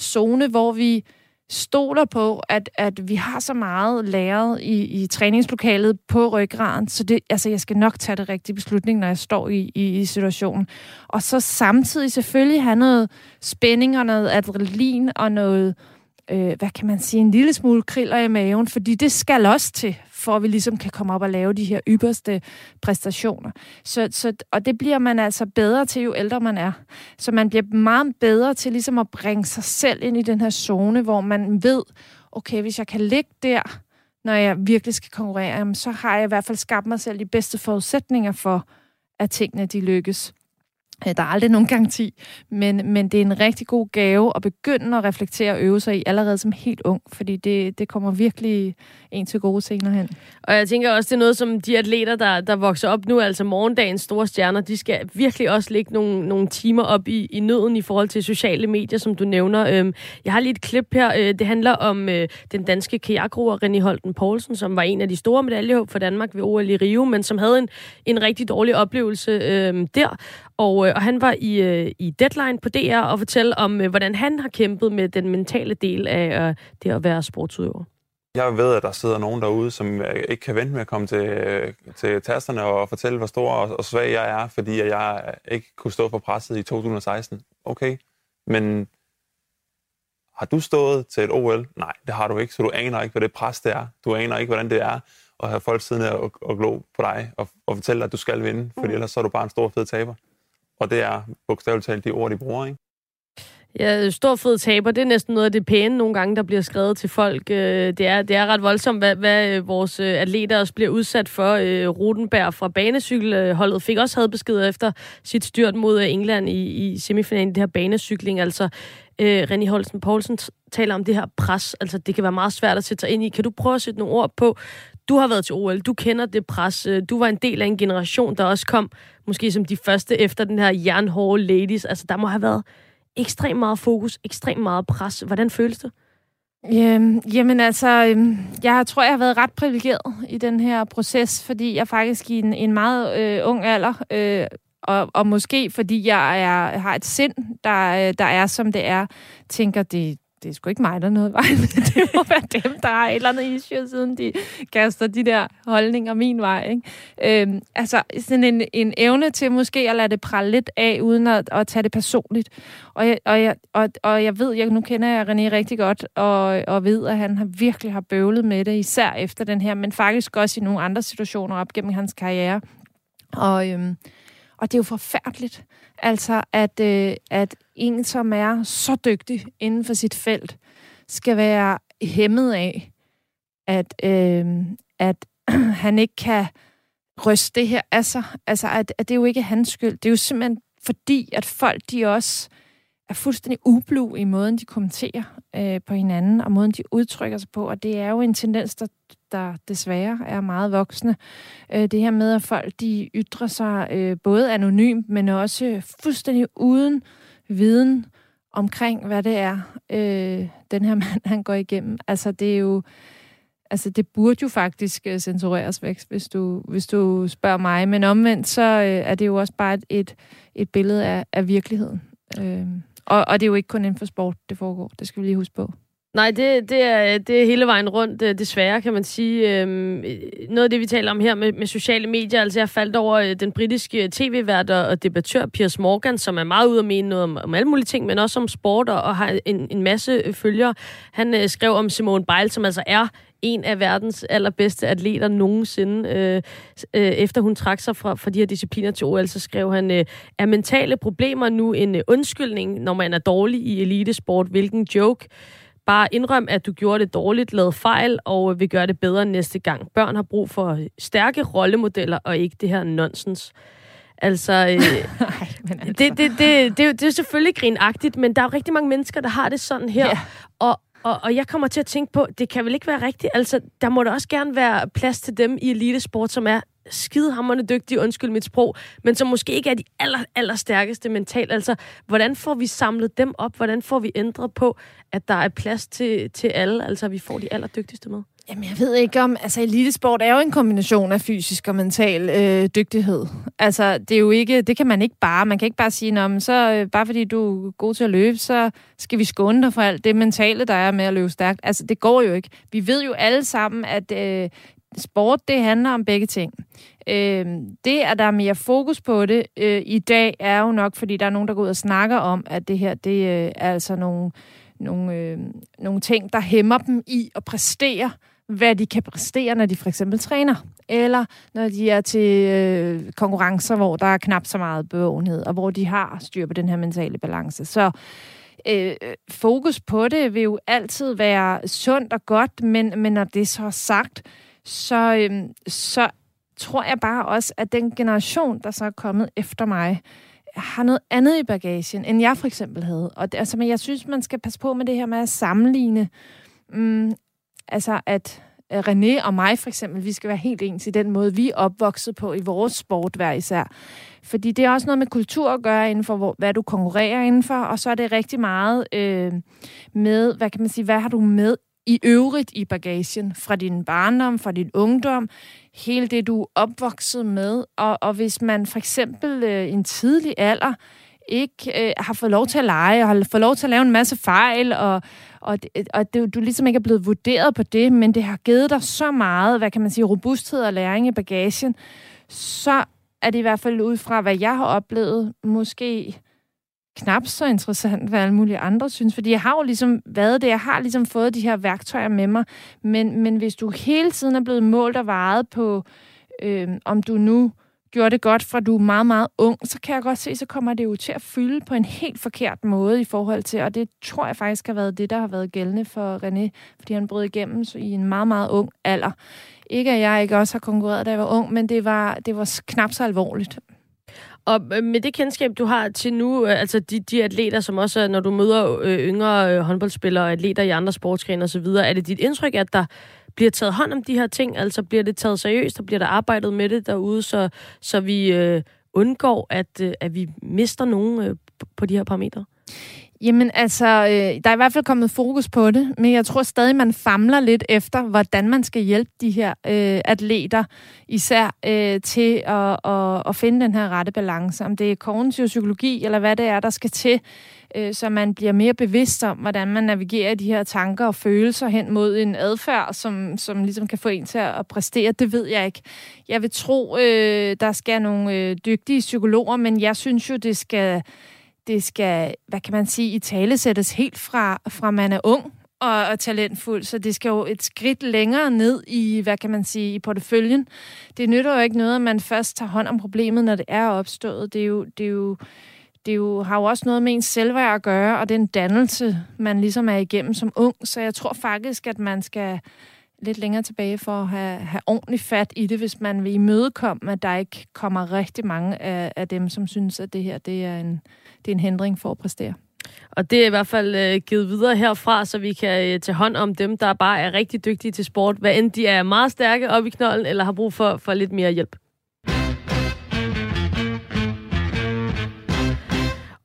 zone, hvor vi stoler på, at, at vi har så meget læret i, i træningslokalet på ryggraden, så det, altså, jeg skal nok tage det rigtige beslutning, når jeg står i, i, i situationen. Og så samtidig selvfølgelig have noget spænding og noget adrenalin og noget, øh, hvad kan man sige, en lille smule kriller i maven, fordi det skal også til, for at vi ligesom kan komme op og lave de her ypperste præstationer. Så, så, og det bliver man altså bedre til, jo ældre man er. Så man bliver meget bedre til ligesom at bringe sig selv ind i den her zone, hvor man ved, okay, hvis jeg kan ligge der, når jeg virkelig skal konkurrere, så har jeg i hvert fald skabt mig selv de bedste forudsætninger for, at tingene de lykkes. Øh, der er aldrig nogen garanti, men, men det er en rigtig god gave at begynde at reflektere og øve sig i allerede som helt ung, fordi det, det kommer virkelig en til gode senere hen. Og jeg tænker også, det er noget, som de atleter, der, der vokser op nu, altså morgendagens store stjerner, de skal virkelig også lægge nogle, nogle timer op i, i nøden i forhold til sociale medier, som du nævner. Øhm, jeg har lige et klip her. Øh, det handler om øh, den danske kajakroer René Holten Poulsen, som var en af de store medaljehåb for Danmark ved OL i Rio, men som havde en, en rigtig dårlig oplevelse øh, der. Og, øh, og han var i, øh, i Deadline på DR og fortælle om, øh, hvordan han har kæmpet med den mentale del af øh, det at være sportsudøver. Jeg ved, at der sidder nogen derude, som ikke kan vente med at komme til, til tasterne og fortælle, hvor stor og, og svag jeg er, fordi jeg ikke kunne stå for presset i 2016. Okay, men har du stået til et OL? Nej, det har du ikke, så du aner ikke, hvad det pres det er. Du aner ikke, hvordan det er at have folk siddende og, og glo på dig og, og fortælle, at du skal vinde, fordi mm. ellers så er du bare en stor fed taber. Og det er bogstaveligt talt de ord, de bruger, ikke? Ja, stor fed taber, det er næsten noget af det pæne nogle gange, der bliver skrevet til folk. Øh, det er, det er ret voldsomt, hvad, hvad øh, vores øh, atleter også bliver udsat for. Rutenberg fra banecykelholdet fik også havde besked efter sit styrt mod England i, i semifinalen, det her banecykling. Altså, øh, René Holsen Poulsen taler om det her pres. Altså, det kan være meget svært at sætte sig ind i. Kan du prøve at sætte nogle ord på? Du har været til OL, du kender det pres. Øh, du var en del af en generation, der også kom, måske som de første efter den her jernhårde ladies. Altså, der må have været ekstremt meget fokus, ekstremt meget pres. Hvordan føles det? Jamen, jamen altså, øhm, jeg tror, jeg har været ret privilegeret i den her proces, fordi jeg faktisk i en, en meget øh, ung alder, øh, og, og måske fordi jeg er, har et sind, der, øh, der er som det er, tænker, det, det er sgu ikke mig, der er noget vej med. Det må være dem, der har et eller andet issue, siden de kaster de der holdninger min vej. Ikke? Øhm, altså sådan en, en evne til måske at lade det prale lidt af, uden at, at tage det personligt. Og jeg, og, jeg, og, og jeg ved, jeg, nu kender jeg René rigtig godt, og, og ved, at han har virkelig har bøvlet med det, især efter den her, men faktisk også i nogle andre situationer op gennem hans karriere. Og, øhm, og det er jo forfærdeligt, altså at, øh, at en, som er så dygtig inden for sit felt, skal være hæmmet af, at, øh, at han ikke kan ryste det her af sig. Altså, at, at det er jo ikke hans skyld. Det er jo simpelthen fordi, at folk de også er fuldstændig ublu i måden, de kommenterer øh, på hinanden, og måden, de udtrykker sig på. Og det er jo en tendens, der, der desværre er meget voksne. Øh, det her med, at folk de ytrer sig øh, både anonymt, men også fuldstændig uden viden omkring, hvad det er, øh, den her mand, han går igennem. Altså, det er jo... Altså, det burde jo faktisk øh, censureres væk, hvis du, hvis du spørger mig. Men omvendt, så øh, er det jo også bare et, et, et billede af, af virkeligheden. Øh, og, og det er jo ikke kun inden for sport, det foregår. Det skal vi lige huske på. Nej, det, det, er, det er hele vejen rundt, øh, desværre, kan man sige. Øhm, øh, noget af det, vi taler om her med, med sociale medier, altså jeg faldt over øh, den britiske tv-vært og debattør Piers Morgan, som er meget ude at mene noget om, om alle mulige ting, men også om sport og, og har en, en masse følgere. Han skrev om Simone Biles, som altså er en af verdens allerbedste atleter nogensinde. Øh, øh, efter hun trak sig fra, fra de her discipliner til OL, så skrev han, øh, er mentale problemer nu en øh, undskyldning, når man er dårlig i elitesport? Hvilken joke? Bare indrøm, at du gjorde det dårligt, lavede fejl, og vil gøre det bedre næste gang. Børn har brug for stærke rollemodeller, og ikke det her nonsens. Altså, øh, Ej, men altså. Det, det, det, det, det er selvfølgelig grinagtigt, men der er jo rigtig mange mennesker, der har det sådan her. Ja. Og, og, og jeg kommer til at tænke på, det kan vel ikke være rigtigt. Altså, der må da også gerne være plads til dem i elitesport, som er skidehammerende dygtige, undskyld mit sprog, men som måske ikke er de aller, aller stærkeste mentalt. Altså, hvordan får vi samlet dem op? Hvordan får vi ændret på, at der er plads til, til alle? Altså, vi får de allerdygtigste med? Jamen, jeg ved ikke om... Altså, elitesport er jo en kombination af fysisk og mental øh, dygtighed. Altså, det er jo ikke... Det kan man ikke bare... Man kan ikke bare sige, om så øh, bare fordi du er god til at løbe, så skal vi skåne dig for alt det mentale, der er med at løbe stærkt. Altså, det går jo ikke. Vi ved jo alle sammen, at øh, sport, det handler om begge ting. Øh, det, at der er mere fokus på det øh, i dag, er jo nok, fordi der er nogen, der går ud og snakker om, at det her, det øh, er altså nogle, nogle, øh, nogle ting, der hæmmer dem i at præstere, hvad de kan præstere, når de for eksempel træner, eller når de er til øh, konkurrencer, hvor der er knap så meget bevågenhed, og hvor de har styr på den her mentale balance. Så øh, fokus på det vil jo altid være sundt og godt, men, men når det så er sagt, så, øh, så tror jeg bare også, at den generation, der så er kommet efter mig, har noget andet i bagagen, end jeg for eksempel havde. Og det, altså, men jeg synes, man skal passe på med det her med at sammenligne. Mm, altså, at René og mig for eksempel, vi skal være helt ens i den måde, vi er opvokset på i vores sport hver især. Fordi det er også noget med kultur at gøre inden for, hvor, hvad du konkurrerer indenfor, og så er det rigtig meget øh, med, hvad kan man sige, hvad har du med i øvrigt i bagagen fra din barndom, fra din ungdom, hele det, du er opvokset med. Og, og hvis man for eksempel øh, i en tidlig alder ikke øh, har fået lov til at lege, og har fået lov til at lave en masse fejl, og, og, og det, du ligesom ikke er blevet vurderet på det, men det har givet dig så meget, hvad kan man sige, robusthed og læring i bagagen, så er det i hvert fald ud fra, hvad jeg har oplevet, måske knap så interessant, hvad alle mulige andre synes. Fordi jeg har jo ligesom været det, jeg har ligesom fået de her værktøjer med mig. Men, men hvis du hele tiden er blevet målt og varet på, øh, om du nu gjorde det godt, fra du er meget, meget ung, så kan jeg godt se, så kommer det jo til at fylde på en helt forkert måde i forhold til, og det tror jeg faktisk har været det, der har været gældende for René, fordi han brød igennem så i en meget, meget ung alder. Ikke at jeg ikke også har konkurreret, da jeg var ung, men det var, det var knap så alvorligt. Og øh, med det kendskab, du har til nu, øh, altså de, de atleter, som også, når du møder øh, yngre håndboldspillere og atleter i andre sportsgrene osv., er det dit indtryk, at der bliver taget hånd om de her ting? Altså bliver det taget seriøst, og bliver der arbejdet med det derude, så, så vi øh, undgår, at, øh, at vi mister nogen øh, på de her parametre? Jamen altså, øh, der er i hvert fald kommet fokus på det, men jeg tror stadig, man famler lidt efter, hvordan man skal hjælpe de her øh, atleter, især øh, til at, at, at finde den her rette balance. Om det er kognitiv psykologi, eller hvad det er, der skal til, øh, så man bliver mere bevidst om, hvordan man navigerer de her tanker og følelser hen mod en adfærd, som, som ligesom kan få en til at præstere. Det ved jeg ikke. Jeg vil tro, øh, der skal nogle øh, dygtige psykologer, men jeg synes jo, det skal det skal, hvad kan man sige, i tale sættes helt fra, fra man er ung og, og talentfuld, så det skal jo et skridt længere ned i, hvad kan man sige, i porteføljen. Det nytter jo ikke noget, at man først tager hånd om problemet, når det er opstået. Det er jo, det er jo, det er jo, har jo også noget med ens selvværd at gøre, og den dannelse, man ligesom er igennem som ung. Så jeg tror faktisk, at man skal lidt længere tilbage for at have, have ordentlig fat i det, hvis man vil imødekomme, at der ikke kommer rigtig mange af, af dem, som synes, at det her det er, en, det er en hindring for at præstere. Og det er i hvert fald øh, givet videre herfra, så vi kan øh, tage hånd om dem, der bare er rigtig dygtige til sport, hvad end de er meget stærke op i knollen, eller har brug for, for lidt mere hjælp.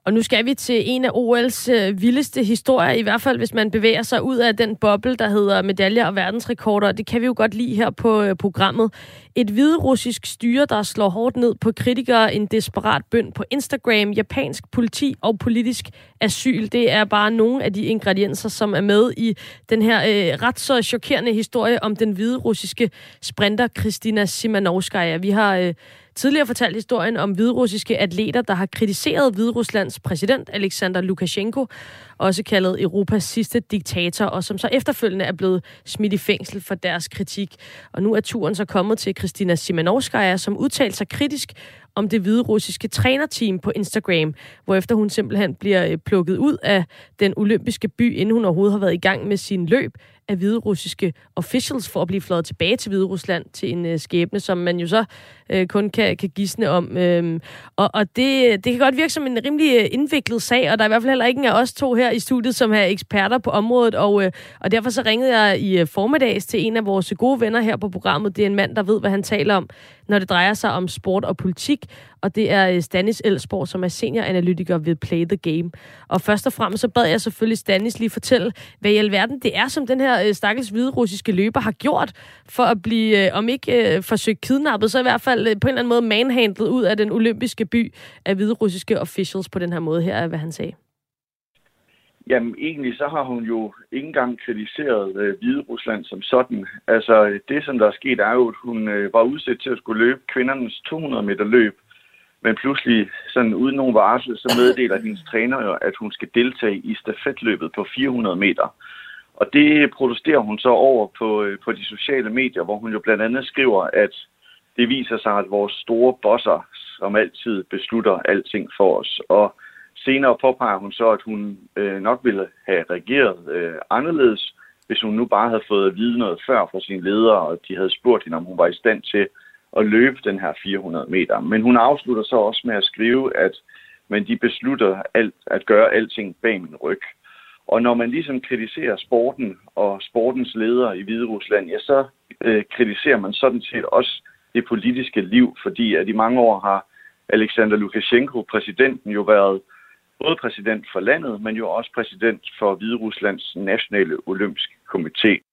Og nu skal vi til en af OL's øh, vildeste historier, i hvert fald hvis man bevæger sig ud af den boble, der hedder medaljer og verdensrekorder. Det kan vi jo godt lide her på øh, programmet. Et hviderussisk styre, der slår hårdt ned på kritikere, en desperat bønd på Instagram, japansk politi og politisk asyl. Det er bare nogle af de ingredienser, som er med i den her øh, ret så chokerende historie om den hviderussiske sprinter Kristina Simanovskaya. Vi har... Øh, tidligere fortalt historien om hviderussiske atleter, der har kritiseret Hvideruslands præsident Alexander Lukashenko, også kaldet Europas sidste diktator, og som så efterfølgende er blevet smidt i fængsel for deres kritik. Og nu er turen så kommet til Kristina Simanovskaya, som udtalte sig kritisk om det hvide russiske trænerteam på Instagram, hvorefter hun simpelthen bliver øh, plukket ud af den olympiske by, inden hun overhovedet har været i gang med sin løb af hvide russiske officials for at blive fløjet tilbage til Hvide Rusland til en øh, skæbne, som man jo så øh, kun kan, kan gisne om. Øhm, og og det, det kan godt virke som en rimelig øh, indviklet sag, og der er i hvert fald heller ikke af os to her i studiet, som er eksperter på området, og, øh, og derfor så ringede jeg i øh, formiddags til en af vores gode venner her på programmet. Det er en mand, der ved, hvad han taler om, når det drejer sig om sport og politik, og det er øh, Stanis Elsborg, som er senioranalytiker ved Play the Game. Og først og fremmest så bad jeg selvfølgelig Stanis lige fortælle, hvad i alverden det er, som den her øh, stakkels hvide russiske løber har gjort for at blive, øh, om ikke forsøgt kidnappet, så i hvert fald på en eller anden måde manhandlet ud af den olympiske by af hvide russiske officials på den her måde her, hvad han sagde. Jamen egentlig så har hun jo ikke engang kritiseret øh, Hvide Rusland som sådan. Altså det som der er sket er jo, at hun øh, var udsat til at skulle løbe kvindernes 200 meter løb. Men pludselig, sådan uden nogen varsel, så meddeler hendes træner jo, at hun skal deltage i stafetløbet på 400 meter. Og det protesterer hun så over på, øh, på de sociale medier, hvor hun jo blandt andet skriver, at det viser sig, at vores store bosser, som altid beslutter alting for os. Og senere påpeger hun så, at hun øh, nok ville have reageret øh, anderledes, hvis hun nu bare havde fået at vide noget før fra sine ledere, og de havde spurgt hende, om hun var i stand til at løbe den her 400 meter. Men hun afslutter så også med at skrive, at men de beslutter alt, at gøre alting bag min ryg. Og når man ligesom kritiserer sporten og sportens ledere i Hvide Rusland, ja, så øh, kritiserer man sådan set også det politiske liv, fordi at i mange år har Alexander Lukashenko, præsidenten, jo været både præsident for landet, men jo også præsident for Hvide Ruslands nationale olympiske komité.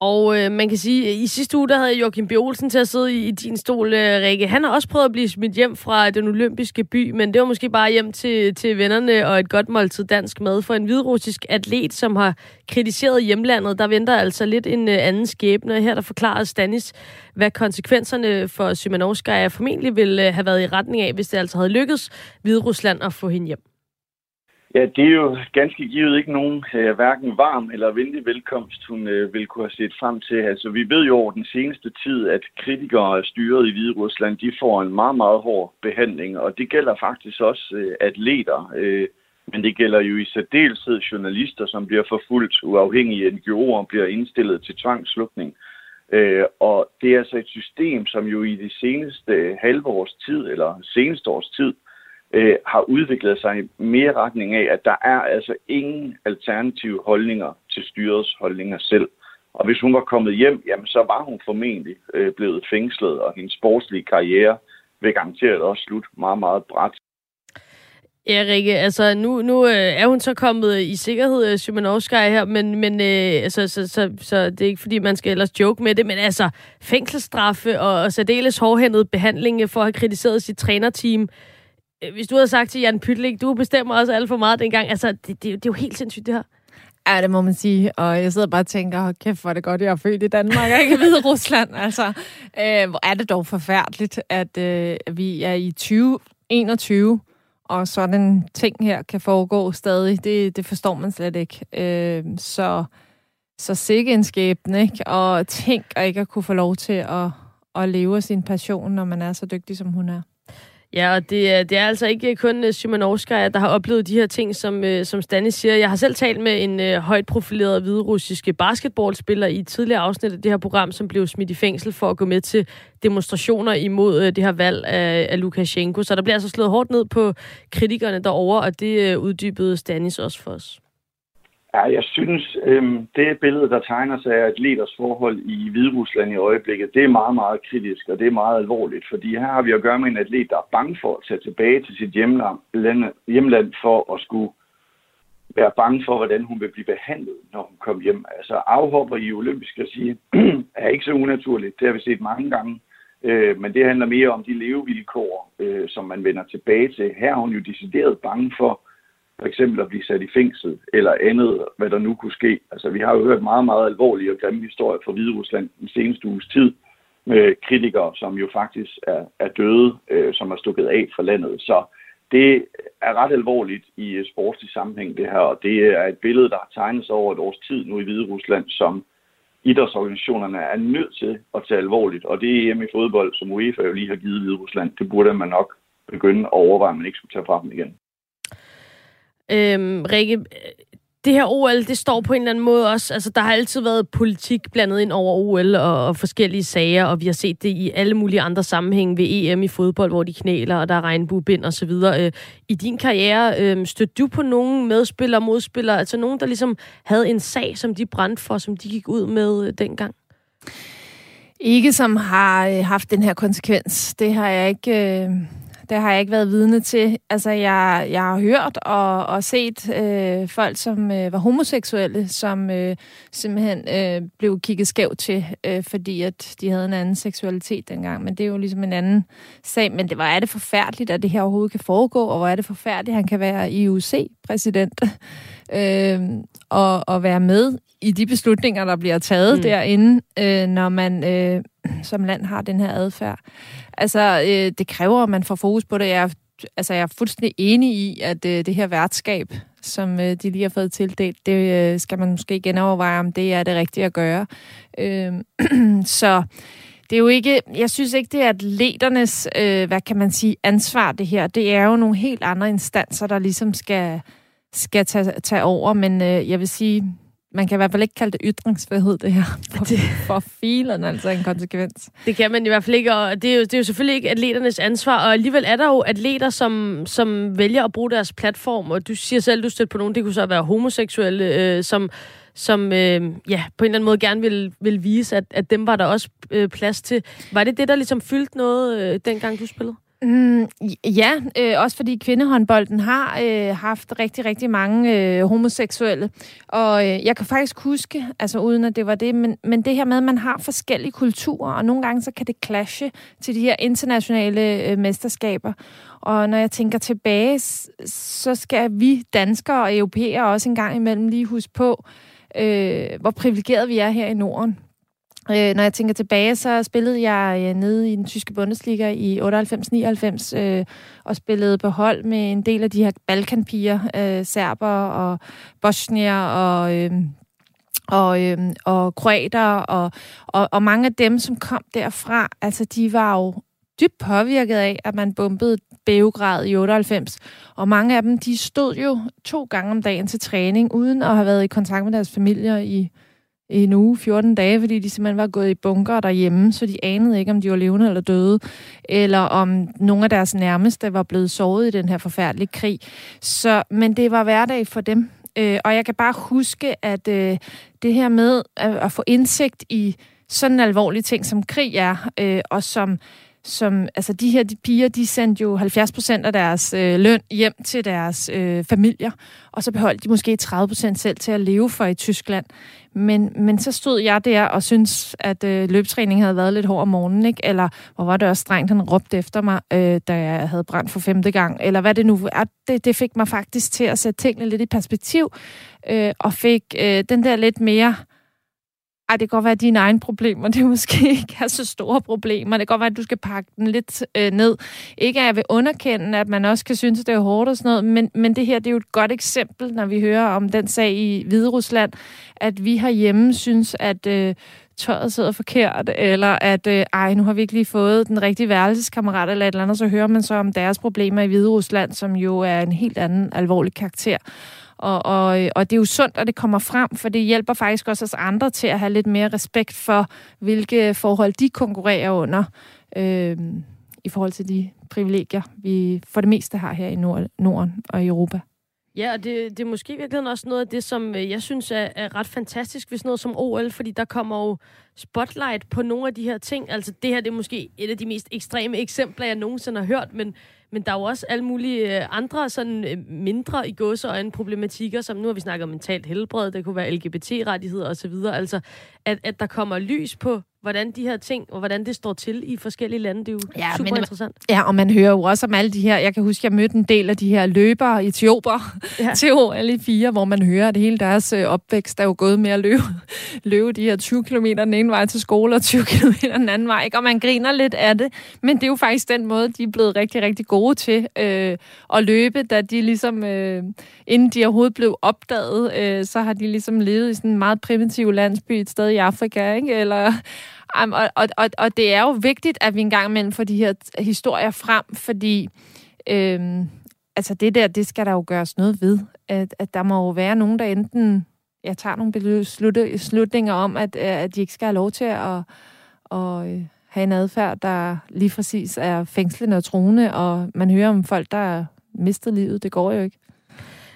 Og øh, man kan sige, at i sidste uge, der havde Joachim B. Olsen til at sidde i, i din stol, øh, Rikke. Han har også prøvet at blive smidt hjem fra den olympiske by, men det var måske bare hjem til, til vennerne og et godt måltid dansk mad for en hvidrussisk atlet, som har kritiseret hjemlandet. Der venter altså lidt en øh, anden skæbne. Her der forklarer Stanis, hvad konsekvenserne for Symanovskaya formentlig ville øh, have været i retning af, hvis det altså havde lykkedes Hviderusland at få hende hjem. Ja, det er jo ganske givet ikke nogen uh, hverken varm eller venlig velkomst, hun uh, vil kunne have set frem til. Altså, vi ved jo over den seneste tid, at kritikere af styret i Hvide Rusland, de får en meget, meget hård behandling, og det gælder faktisk også øh, atleter. Men det gælder jo i særdeleshed journalister, som bliver forfulgt, uafhængige NGO'er bliver indstillet til tvangslukning. Uh, og det er altså et system, som jo i de seneste halve års tid, eller seneste års tid, øh, Øh, har udviklet sig i mere retning af, at der er altså ingen alternative holdninger til styrets holdninger selv. Og hvis hun var kommet hjem, jamen så var hun formentlig øh, blevet fængslet, og hendes sportslige karriere vil garanteret også slutte meget, meget bræt. Ja, Rikke, altså nu, nu øh, er hun så kommet i sikkerhed, øh, Szymanowska her, men, men øh, altså, så, så, så det er ikke fordi, man skal ellers joke med det, men altså fængselsstraffe og, og særdeles hårdhændet behandling for at have kritiseret sit trænerteam, Øh, Øh, hvis du havde sagt til Jan Pytlik, du bestemmer også alt for meget dengang, altså, det, det, det er jo helt sindssygt, det her. Ja, det må man sige. Og jeg sidder bare og tænker, kæft, hvor er det godt, jeg er født i Danmark, og ikke i Rusland. Altså, øh, hvor er det dog forfærdeligt, at øh, vi er i 2021, og sådan en ting her kan foregå stadig. Det, det forstår man slet ikke. Øh, så, så sikke en skæbne, ikke? Og tænk at ikke at kunne få lov til at, at leve af sin passion, når man er så dygtig, som hun er. Ja, og det, det er altså ikke kun øh, Simon Szymanowska, der har oplevet de her ting, som, øh, som Stanis siger. Jeg har selv talt med en øh, højt profileret hviderussiske basketballspiller i et tidligere afsnit af det her program, som blev smidt i fængsel for at gå med til demonstrationer imod øh, det her valg af, af Lukashenko. Så der bliver altså slået hårdt ned på kritikerne derovre, og det øh, uddybede Stanis også for os. Ja, jeg synes, øh, det billede, der tegner sig af atleters forhold i Hviderusland i øjeblikket, det er meget, meget kritisk, og det er meget alvorligt, fordi her har vi at gøre med en atlet, der er bange for at tage tilbage til sit hjemland, hjemland for at skulle være bange for, hvordan hun vil blive behandlet, når hun kommer hjem. Altså afhopper i olympisk regi er ikke så unaturligt, det har vi set mange gange, øh, men det handler mere om de levevilkår, øh, som man vender tilbage til. Her er hun jo decideret bange for, for eksempel at blive sat i fængsel eller andet, hvad der nu kunne ske. Altså, vi har jo hørt meget, meget alvorlige og grimme historier fra Hvide Rusland den seneste uges tid med kritikere, som jo faktisk er, er døde, øh, som er stukket af fra landet. Så det er ret alvorligt i øh, sportslig sammenhæng, det her, og det er et billede, der har tegnet sig over et års tid nu i Hvide Rusland, som idrætsorganisationerne er nødt til at tage alvorligt, og det er i fodbold, som UEFA jo lige har givet Hvide Rusland, det burde man nok begynde at overveje, at man ikke skulle tage fra dem igen. Øhm, Rikke, det her OL, det står på en eller anden måde også, altså der har altid været politik blandet ind over OL og, og forskellige sager, og vi har set det i alle mulige andre sammenhænge ved EM i fodbold, hvor de knæler, og der er regnbuebind og så videre. Øh, I din karriere, øh, stødte du på nogen medspillere modspillere, altså nogen, der ligesom havde en sag, som de brændte for, som de gik ud med øh, dengang? Ikke som har øh, haft den her konsekvens. Det har jeg ikke... Øh det har jeg ikke været vidne til. Altså, jeg, jeg har hørt og, og set øh, folk, som øh, var homoseksuelle, som øh, simpelthen øh, blev kigget skævt til, øh, fordi at de havde en anden seksualitet dengang. Men det er jo ligesom en anden sag. Men det var er det forfærdeligt, at det her overhovedet kan foregå, og hvor er det forfærdeligt, at han kan være IUC-præsident øh, og, og være med i de beslutninger, der bliver taget mm. derinde, øh, når man øh, som land har den her adfærd. Altså, øh, det kræver, at man får fokus på det. Jeg er, altså, jeg er fuldstændig enig i, at øh, det her værtskab, som øh, de lige har fået tildelt, det øh, skal man måske genoverveje, om det er det rigtige at gøre. Øh, så det er jo ikke, jeg synes ikke, det er atleternes, øh, hvad kan man sige, ansvar det her. Det er jo nogle helt andre instanser, der ligesom skal, skal tage, tage over, men øh, jeg vil sige, man kan i hvert fald ikke kalde det ytringsfrihed, det her. For, for filerne, altså en konsekvens. Det kan man i hvert fald ikke, og det er jo, det er jo selvfølgelig ikke atleternes ansvar, og alligevel er der jo atleter, som, som vælger at bruge deres platform, og du siger selv, du støtter på nogen, det kunne så være homoseksuelle, øh, som, som øh, ja, på en eller anden måde gerne vil, vil vise, at, at dem var der også øh, plads til. Var det det, der ligesom fyldte noget, øh, dengang du spillede? Mm, ja, øh, også fordi kvindehåndbolden har øh, haft rigtig, rigtig mange øh, homoseksuelle. Og øh, jeg kan faktisk huske, altså uden at det var det, men, men det her med, at man har forskellige kulturer, og nogle gange så kan det clashe til de her internationale øh, mesterskaber. Og når jeg tænker tilbage, så skal vi danskere og europæere også en gang imellem lige huske på, øh, hvor privilegeret vi er her i Norden. Øh, når jeg tænker tilbage, så spillede jeg øh, nede i den tyske Bundesliga i 98-99 øh, og spillede på hold med en del af de her balkanpiger, øh, serber og bosnier og... Øh, og, øhm, og kroater, og, og, og mange af dem, som kom derfra, altså de var jo dybt påvirket af, at man bombede Beograd i 98. Og mange af dem, de stod jo to gange om dagen til træning, uden at have været i kontakt med deres familier i en uge, 14 dage, fordi de simpelthen var gået i bunker derhjemme, så de anede ikke, om de var levende eller døde, eller om nogle af deres nærmeste var blevet såret i den her forfærdelige krig. Så, men det var hverdag for dem. Øh, og jeg kan bare huske, at øh, det her med at, at få indsigt i sådan en alvorlig ting, som krig er, øh, og som som, altså de her de piger, de sendte jo 70 procent af deres øh, løn hjem til deres øh, familier, og så beholdt de måske 30 procent selv til at leve for i Tyskland. Men, men så stod jeg der og synes at øh, løbetræning havde været lidt hård om morgenen, ikke? eller hvor var det også strengt, han råbte efter mig, øh, da jeg havde brændt for femte gang, eller hvad det nu er. Det, det fik mig faktisk til at sætte tingene lidt i perspektiv, øh, og fik øh, den der lidt mere ej, det kan godt være, at dine egne problemer, det måske ikke er så store problemer. Det kan godt være, at du skal pakke den lidt øh, ned. Ikke at jeg vil underkende, at man også kan synes, at det er hårdt og sådan noget, men, men det her, det er jo et godt eksempel, når vi hører om den sag i Hvide Rusland, at vi herhjemme synes, at øh, tøjet sidder forkert, eller at, øh, ej, nu har vi ikke lige fået den rigtige værelseskammerat, eller et eller andet, så hører man så om deres problemer i Hvide Rusland, som jo er en helt anden alvorlig karakter. Og, og, og det er jo sundt, at det kommer frem, for det hjælper faktisk også os andre til at have lidt mere respekt for, hvilke forhold de konkurrerer under, øh, i forhold til de privilegier, vi for det meste har her i Nord- Norden og i Europa. Ja, og det, det er måske virkelig også noget af det, som øh, jeg synes er, er ret fantastisk ved sådan noget som OL, fordi der kommer jo spotlight på nogle af de her ting. Altså det her det er måske et af de mest ekstreme eksempler, jeg nogensinde har hørt, men, men der er jo også alle mulige øh, andre sådan øh, mindre i gåseøjne problematikker, som nu har vi snakket om mentalt helbred, det kunne være LGBT-rettigheder osv. Altså at, at der kommer lys på hvordan de her ting, og hvordan det står til i forskellige lande. Det er jo ja, super men, interessant. Ja, og man hører jo også om alle de her, jeg kan huske, jeg mødte en del af de her løbere, etioper, ja. til i 4, hvor man hører, at hele deres øh, opvækst er jo gået med at løbe, løbe de her 20 km den ene vej til skole, og 20 km den anden vej. Ikke? Og man griner lidt af det, men det er jo faktisk den måde, de er blevet rigtig, rigtig gode til øh, at løbe, da de ligesom, øh, inden de overhovedet blev opdaget, øh, så har de ligesom levet i sådan en meget primitiv landsby et sted i Afrika, ikke? eller Um, og, og, og, og det er jo vigtigt, at vi engang imellem får de her historier frem, fordi øhm, altså det der, det skal der jo gøres noget ved. At, at der må jo være nogen, der enten jeg tager nogle beslutninger om, at, at de ikke skal have lov til at, at øh, have en adfærd, der lige præcis er fængslende og truende, og man hører om folk, der har mistet livet. Det går jo ikke.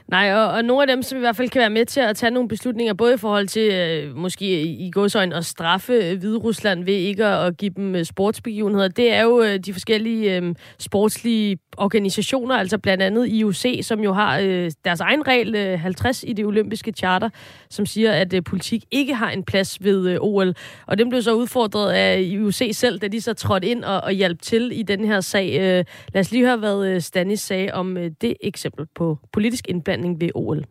Nej, og, og nogle af dem, som i hvert fald kan være med til at tage nogle beslutninger, både i forhold til øh, måske i godsøjen at straffe øh, Hvide Rusland ved ikke at, at give dem øh, sportsbegivenheder, det er jo øh, de forskellige øh, sportslige organisationer, altså blandt andet IOC, som jo har øh, deres egen regel øh, 50 i det olympiske charter, som siger, at øh, politik ikke har en plads ved øh, OL. Og dem blev så udfordret af IOC selv, da de så trådte ind og, og hjalp til i den her sag. Øh, lad os lige høre, hvad øh, Stanis sagde om øh, det eksempel på politisk indblanding ved OL.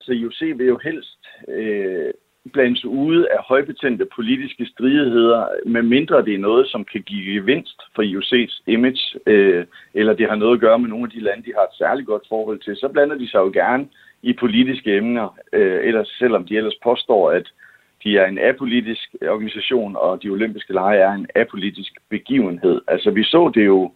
Så IOC vil jo helst øh, blandes ude af højbetændte politiske stridigheder, medmindre det er noget, som kan give gevinst for IOC's image, øh, eller det har noget at gøre med nogle af de lande, de har et særligt godt forhold til, så blander de sig jo gerne i politiske emner, øh, ellers, selvom de ellers påstår, at de er en apolitisk organisation, og de olympiske lege er en apolitisk begivenhed. Altså vi så det jo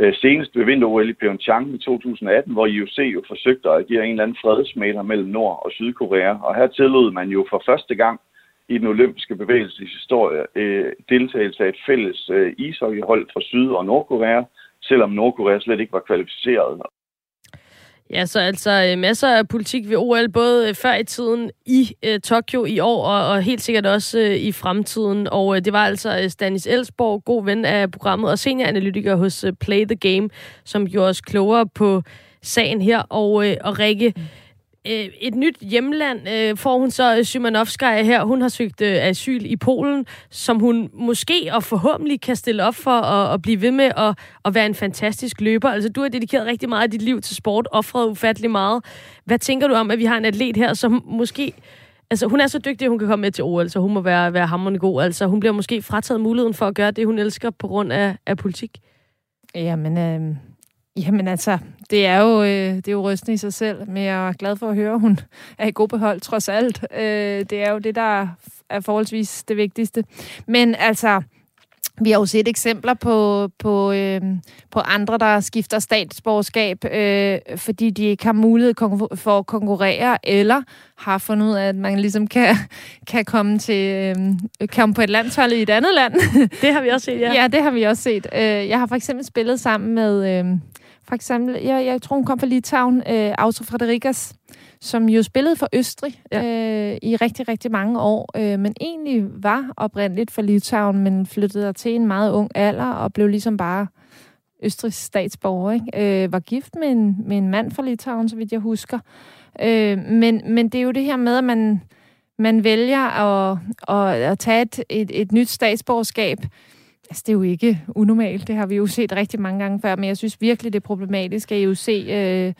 Øh, senest ved vinter-OL i Pyeongchang i 2018, hvor IOC jo forsøgte at agere en eller anden fredsmæler mellem Nord- og Sydkorea. Og her tillod man jo for første gang i den olympiske bevægelses historie øh, deltagelse af et fælles øh, ishockeyhold fra Syd- og Nordkorea, selvom Nordkorea slet ikke var kvalificeret. Ja, så altså øh, masser af politik ved OL, både øh, før i tiden i øh, Tokyo i år, og, og helt sikkert også øh, i fremtiden. Og øh, det var altså øh, Stanis Elsborg, god ven af programmet, og senioranalytiker hos øh, Play the Game, som gjorde os klogere på sagen her. Og, øh, og Rikke, mm øh, et nyt hjemland øh, får hun så øh, Szymanowskaja her. Hun har søgt øh, asyl i Polen, som hun måske og forhåbentlig kan stille op for at, at blive ved med at, at være en fantastisk løber. Altså, du har dedikeret rigtig meget af dit liv til sport, offret ufattelig meget. Hvad tænker du om, at vi har en atlet her, som måske... Altså, hun er så dygtig, at hun kan komme med til OL, så hun må være, være hammerende god. Altså, hun bliver måske frataget muligheden for at gøre det, hun elsker på grund af, af politik. Jamen, øh, Jamen altså, det er jo, øh, det er jo rystende i sig selv, men jeg er glad for at høre, at hun er i god behold trods alt. Øh, det er jo det, der er forholdsvis det vigtigste. Men altså, vi har jo set eksempler på, på, øh, på andre, der skifter statsborgerskab, øh, fordi de ikke har mulighed for at konkurrere, eller har fundet ud af, at man ligesom kan, kan komme til øh, komme på et landshold i et andet land. Det har vi også set, ja. Ja, det har vi også set. Øh, jeg har for eksempel spillet sammen med... Øh, for eksempel, jeg, jeg tror, hun kom fra Litauen, øh, Auto Frederikas, som jo spillede for Østrig ja. øh, i rigtig, rigtig mange år, øh, men egentlig var oprindeligt for Litauen, men flyttede til en meget ung alder og blev ligesom bare Østrigs statsborger. Ikke? Øh, var gift med en, med en mand fra Litauen, så vidt jeg husker. Øh, men, men det er jo det her med, at man, man vælger at, at, at tage et, et, et nyt statsborgerskab, Altså, det er jo ikke unormalt. Det har vi jo set rigtig mange gange før, men jeg synes virkelig, det er problematisk, at EUC øh,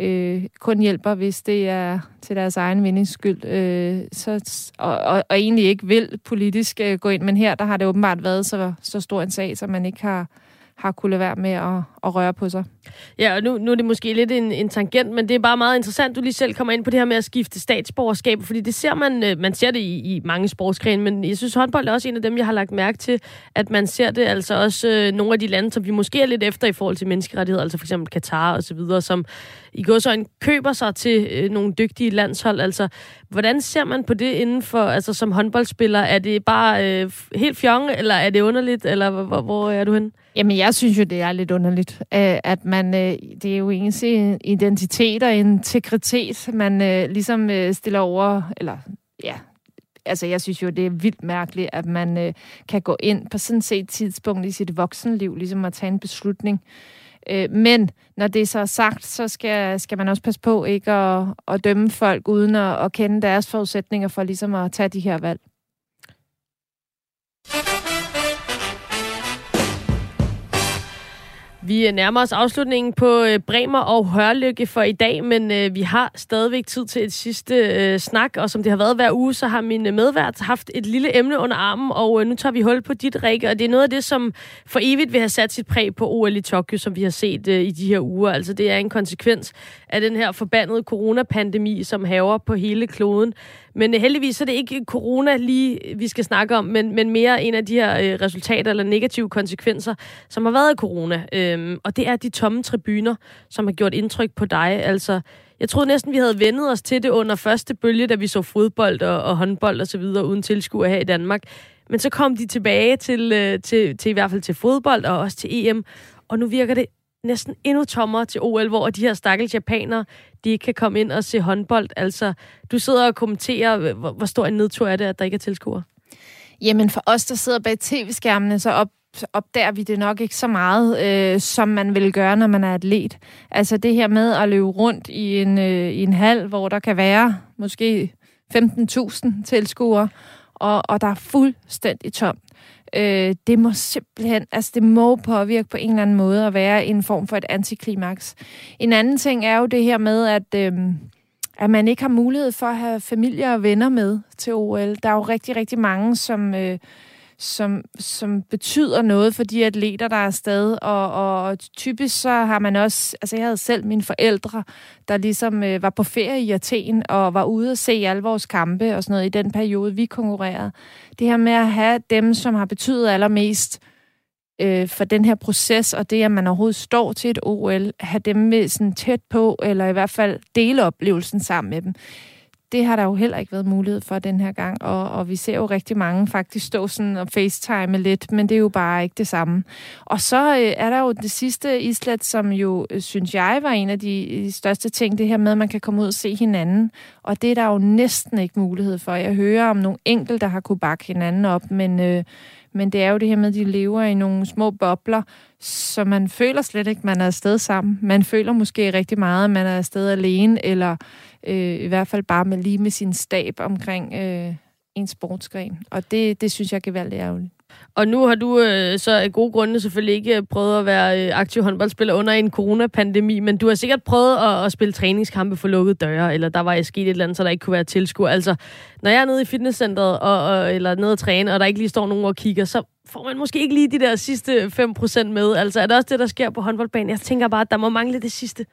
øh, kun hjælper, hvis det er til deres egen vindings skyld, øh, så, og, og, og egentlig ikke vil politisk øh, gå ind. Men her, der har det åbenbart været så, så stor en sag, så man ikke har, har kunne lade være med at, at røre på sig. Ja, og nu, nu er det måske lidt en, en tangent, men det er bare meget interessant, du lige selv kommer ind på det her med at skifte statsborgerskab, fordi det ser man, øh, man ser det i, i mange sportsgrene, men jeg synes håndbold er også en af dem, jeg har lagt mærke til, at man ser det altså også øh, nogle af de lande, som vi måske er lidt efter i forhold til menneskerettigheder, altså for eksempel Katar og så videre, som i går så en køber sig til øh, nogle dygtige landshold. Altså, hvordan ser man på det inden for, altså som håndboldspiller? Er det bare øh, helt fjong, eller er det underligt, eller hvor, hvor er du henne? Jamen, jeg synes jo, det er lidt underligt, øh, at man, øh, det er jo ens identitet og integritet, man øh, ligesom stiller over, eller ja, altså jeg synes jo, det er vildt mærkeligt, at man kan gå ind på sådan set tidspunkt i sit voksenliv, ligesom at tage en beslutning. men når det så er sagt, så skal, skal man også passe på ikke at, at dømme folk uden at, at kende deres forudsætninger for ligesom at tage de her valg. Vi øh, nærmer os afslutningen på øh, Bremer og Hørlykke for i dag, men øh, vi har stadigvæk tid til et sidste snak, og som det har været hver uge, så har min medvært haft et lille emne under armen, og nu tager vi hul på dit, Rikke, og det er noget af det, som for evigt vil have sat sit præg på OL i Tokyo, som vi har set i de her uger. Altså det er en konsekvens af den her forbandede coronapandemi, som haver på hele kloden. Men heldigvis er det ikke corona lige, vi skal snakke om, men, men mere en af de her øh, resultater eller negative konsekvenser, som har været af corona. Øhm, og det er de tomme tribuner, som har gjort indtryk på dig. Altså, jeg troede næsten, vi havde vendet os til det under første bølge, da vi så fodbold og, og håndbold og så videre uden tilskuer her i Danmark. Men så kom de tilbage til, øh, til, til i hvert fald til fodbold og også til EM. Og nu virker det næsten endnu tommere til OL, hvor de her stakkels japanere, de ikke kan komme ind og se håndbold. Altså, du sidder og kommenterer, hvor, hvor stor en nedtur er det, at der ikke er tilskuere? Jamen, for os, der sidder bag tv-skærmene, så op, opdager vi det nok ikke så meget, øh, som man vil gøre, når man er atlet. Altså det her med at løbe rundt i en, øh, i en hal, hvor der kan være måske 15.000 tilskuere, og, og der er fuldstændig tomt. Øh, det må simpelthen, altså det må påvirke på en eller anden måde at være en form for et antiklimaks. En anden ting er jo det her med, at, øh, at man ikke har mulighed for at have familie og venner med til OL. Der er jo rigtig, rigtig mange, som... Øh, som, som betyder noget for de atleter, der er afsted. Og, og typisk så har man også... Altså, jeg havde selv mine forældre, der ligesom øh, var på ferie i Athen og var ude at se alle vores kampe og sådan noget i den periode, vi konkurrerede. Det her med at have dem, som har betydet allermest øh, for den her proces, og det, at man overhovedet står til et OL, have dem med sådan tæt på, eller i hvert fald dele oplevelsen sammen med dem det har der jo heller ikke været mulighed for den her gang, og, og vi ser jo rigtig mange faktisk stå sådan og facetime lidt, men det er jo bare ikke det samme. Og så øh, er der jo det sidste islet, som jo, øh, synes jeg, var en af de øh, største ting, det her med, at man kan komme ud og se hinanden, og det er der jo næsten ikke mulighed for. Jeg hører om nogle enkelte, der har kunne bakke hinanden op, men... Øh, men det er jo det her med, at de lever i nogle små bobler, så man føler slet ikke, at man er afsted sammen. Man føler måske rigtig meget, at man er afsted alene, eller øh, i hvert fald bare med lige med sin stab omkring øh, en sportsgren. Og det, det synes jeg er gevaldigt ærgerligt. Og nu har du øh, så af gode grunde selvfølgelig ikke øh, prøvet at være øh, aktiv håndboldspiller under en coronapandemi, men du har sikkert prøvet at, at spille træningskampe for lukkede døre, eller der var sket et eller andet, så der ikke kunne være tilskuer. Altså, når jeg er nede i fitnesscenteret, og, og, eller nede og træne, og der ikke lige står nogen og kigger, så får man måske ikke lige de der sidste 5% med. Altså, er det også det, der sker på håndboldbanen? Jeg tænker bare, at der må mangle det sidste.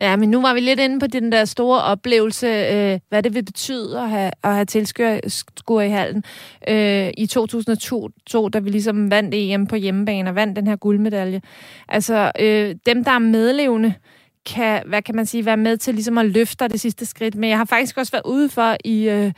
Ja, men nu var vi lidt inde på den der store oplevelse, øh, hvad det vil betyde at have, at have tilskuer i hallen. Øh, I 2002, to, da vi ligesom vandt EM på hjemmebane og vandt den her guldmedalje. Altså, øh, dem, der er medlevende, kan, hvad kan man sige, være med til ligesom at løfte det sidste skridt. Men jeg har faktisk også været ude for i, øh,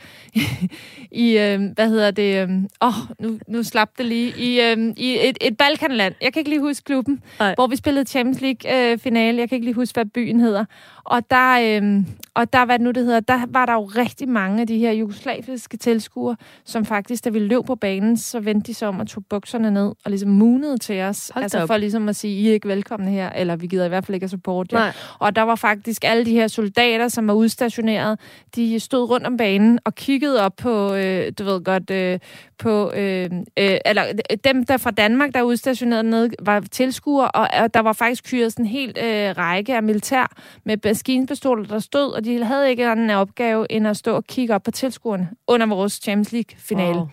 i øh, hvad hedder det, øh, åh, nu, nu slap det lige, i, øh, i et, et Balkanland. Jeg kan ikke lige huske klubben, Ej. hvor vi spillede Champions League øh, finale. Jeg kan ikke lige huske, hvad byen hedder. Og der, øh, og der, hvad nu det hedder, der var der jo rigtig mange af de her jugoslaviske tilskuere, som faktisk, da vi løb på banen, så vendte de sig om og tog bukserne ned og ligesom munede til os. Hold altså for ligesom at sige, I er ikke velkomne her, eller vi gider i hvert fald ikke at support jer. Og der var faktisk alle de her soldater, som var udstationeret, de stod rundt om banen og kiggede op på, øh, du ved godt, øh, på, øh, øh, eller dem der fra Danmark, der er udstationeret ned, var tilskuere, og, og der var faktisk kyret sådan en helt øh, række af militær med maskinpistoler, der stod, og de havde ikke en opgave end at stå og kigge op på tilskuerne under vores Champions League-finale. Wow.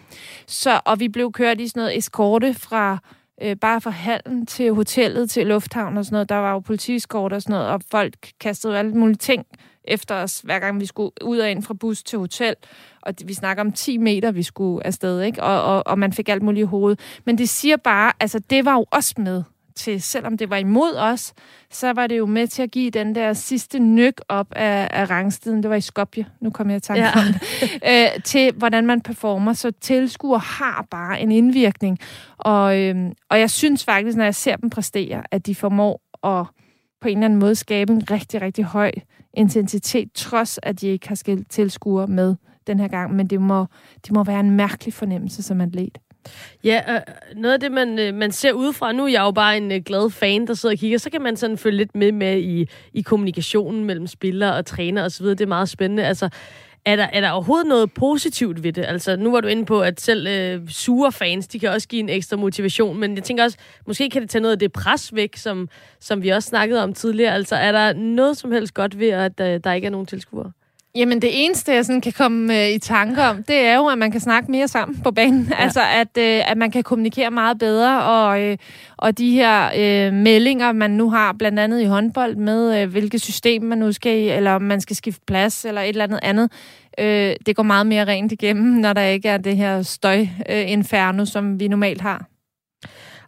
Så, og vi blev kørt i sådan noget eskorte fra Øh, bare fra hallen til hotellet, til lufthavnen og sådan noget. Der var jo politiskort og sådan noget, og folk kastede alle mulige ting efter os, hver gang vi skulle ud og ind fra bus til hotel. Og vi snakker om 10 meter, vi skulle afsted, ikke? Og, og, og man fik alt muligt i hovedet. Men det siger bare, altså det var jo også med til, selvom det var imod os, så var det jo med til at give den der sidste nyk op af, af rangstiden. Det var i Skopje, nu kommer jeg i tanke ja. om det. Øh, til hvordan man performer. Så tilskuer har bare en indvirkning. Og, øh, og jeg synes faktisk, når jeg ser dem præstere, at de formår at på en eller anden måde skabe en rigtig, rigtig høj intensitet, trods at de ikke har skilt tilskuer med den her gang. Men det må, det må være en mærkelig fornemmelse som atlet. Ja, øh, noget af det, man, øh, man ser udefra, nu er jeg jo bare en øh, glad fan, der sidder og kigger, så kan man sådan følge lidt med med i, i kommunikationen mellem spillere og træner osv. Det er meget spændende. Altså, er der, er der overhovedet noget positivt ved det? Altså, nu var du inde på, at selv øh, sure fans, de kan også give en ekstra motivation, men jeg tænker også, måske kan det tage noget af det pres væk, som, som vi også snakkede om tidligere. Altså, er der noget som helst godt ved, at øh, der ikke er nogen tilskuere? Jamen det eneste, jeg sådan kan komme øh, i tanke om, det er jo, at man kan snakke mere sammen på banen. Ja. Altså at, øh, at man kan kommunikere meget bedre, og, øh, og de her øh, meldinger, man nu har, blandt andet i håndbold, med øh, hvilket system man nu skal i, eller om man skal skifte plads, eller et eller andet andet, øh, det går meget mere rent igennem, når der ikke er det her støj-inferno, øh, som vi normalt har.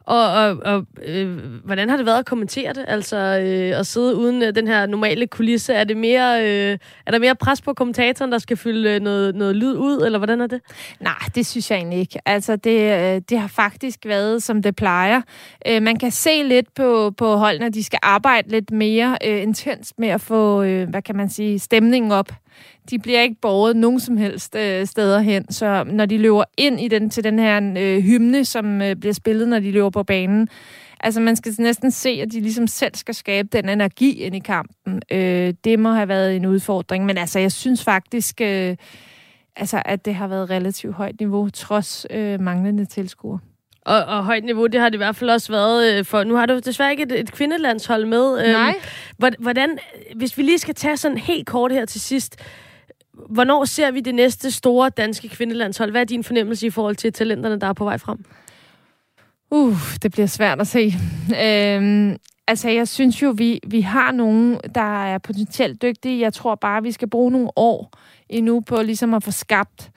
Og, og, og øh, hvordan har det været at kommentere det? Altså øh, at sidde uden øh, den her normale kulisse. Er, det mere, øh, er der mere pres på kommentatoren, der skal fylde øh, noget, noget lyd ud, eller hvordan er det? Nej, det synes jeg egentlig ikke. Altså det, øh, det har faktisk været, som det plejer. Øh, man kan se lidt på, på holdene, at de skal arbejde lidt mere øh, intenst med at få, øh, hvad kan man sige, stemningen op de bliver ikke borget nogen som helst øh, steder hen. Så når de løber ind i den til den her øh, hymne, som øh, bliver spillet, når de løber på banen, altså man skal næsten se, at de ligesom selv skal skabe den energi ind i kampen. Øh, det må have været en udfordring, men altså jeg synes faktisk, øh, altså, at det har været relativt højt niveau, trods øh, manglende tilskuer. Og, og højt niveau, det har det i hvert fald også været øh, for... Nu har du desværre ikke et, et kvindelandshold med. Øhm, Nej. Hvordan, hvis vi lige skal tage sådan helt kort her til sidst. Hvornår ser vi det næste store danske kvindelandshold? Hvad er din fornemmelse i forhold til talenterne, der er på vej frem? Uh, det bliver svært at se. Øhm, altså, jeg synes jo, vi, vi har nogen, der er potentielt dygtige. Jeg tror bare, vi skal bruge nogle år endnu på ligesom at få skabt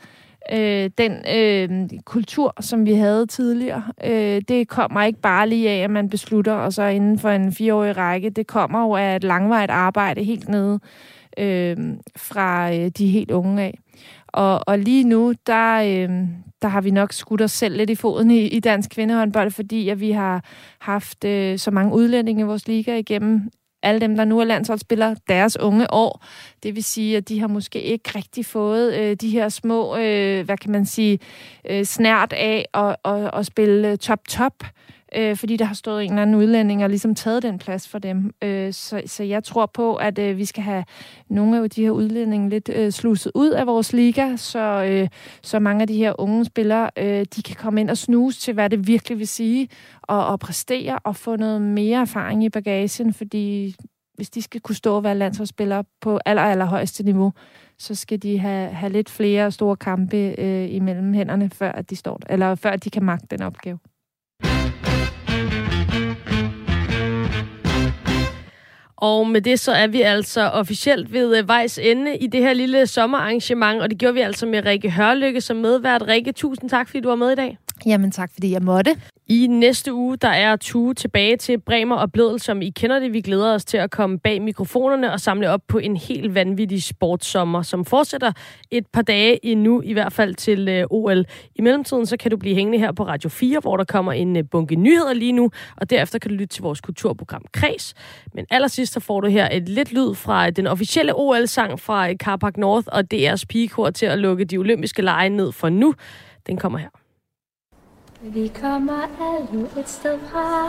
øh, den øh, kultur, som vi havde tidligere. Øh, det kommer ikke bare lige af, at man beslutter, og så inden for en fireårig række. Det kommer jo af et langvejt arbejde helt nede øh, fra øh, de helt unge af. Og, og lige nu, der, øh, der har vi nok skudt os selv lidt i foden i, i dansk kvindehåndbold, fordi at vi har haft øh, så mange udlændinge i vores liga igennem alle dem, der nu er landsholdsspillere, deres unge år. Det vil sige, at de har måske ikke rigtig fået øh, de her små, øh, hvad kan man sige, øh, snært af at, at, at spille øh, top-top øh, øh, fordi der har stået en eller anden udlænding og ligesom taget den plads for dem. Øh, så, så jeg tror på, at øh, vi skal have nogle af de her udlændinge lidt øh, sluset ud af vores liga, så, øh, så mange af de her unge spillere, øh, de kan komme ind og snuse til, hvad det virkelig vil sige, og, og præstere og få noget mere erfaring i bagagen, fordi hvis de skal kunne stå og være landsholdsspillere på aller, aller højeste niveau, så skal de have, have lidt flere store kampe øh, imellem hænderne, før at de står, eller før at de kan magte den opgave. Og med det så er vi altså officielt ved øh, vejs ende i det her lille sommerarrangement, og det gjorde vi altså med Rikke Hørlykke som medvært. Rikke, tusind tak, fordi du var med i dag. Jamen tak, fordi jeg måtte. I næste uge, der er Tue tilbage til Bremer og Bledel, som I kender det. Vi glæder os til at komme bag mikrofonerne og samle op på en helt vanvittig sportssommer, som fortsætter et par dage endnu, i hvert fald til øh, OL. I mellemtiden, så kan du blive hængende her på Radio 4, hvor der kommer en øh, bunke nyheder lige nu, og derefter kan du lytte til vores kulturprogram Kres. Men allersidst, så får du her et lidt lyd fra øh, den officielle OL-sang fra øh, Carpark North og DR's pigekor til at lukke de olympiske lege ned for nu. Den kommer her. Vi kommer alle et sted fra.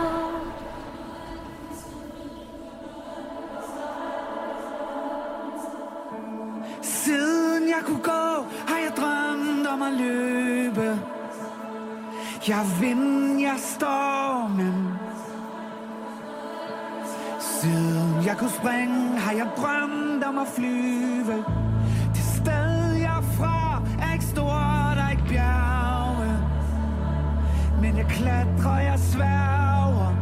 Siden jeg kunne gå, har jeg drømt om at løbe. Jeg vinder, jeg stormen. Siden jeg kunne springe, har jeg drømt om at flyve. Det sted jeg er fra er ikke stort, er ikke bjerg jeg klatrer, jeg sværger.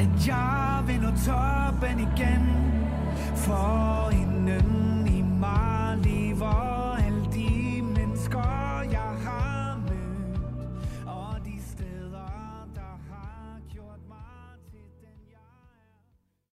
At jeg vil nå toppen igen For en inden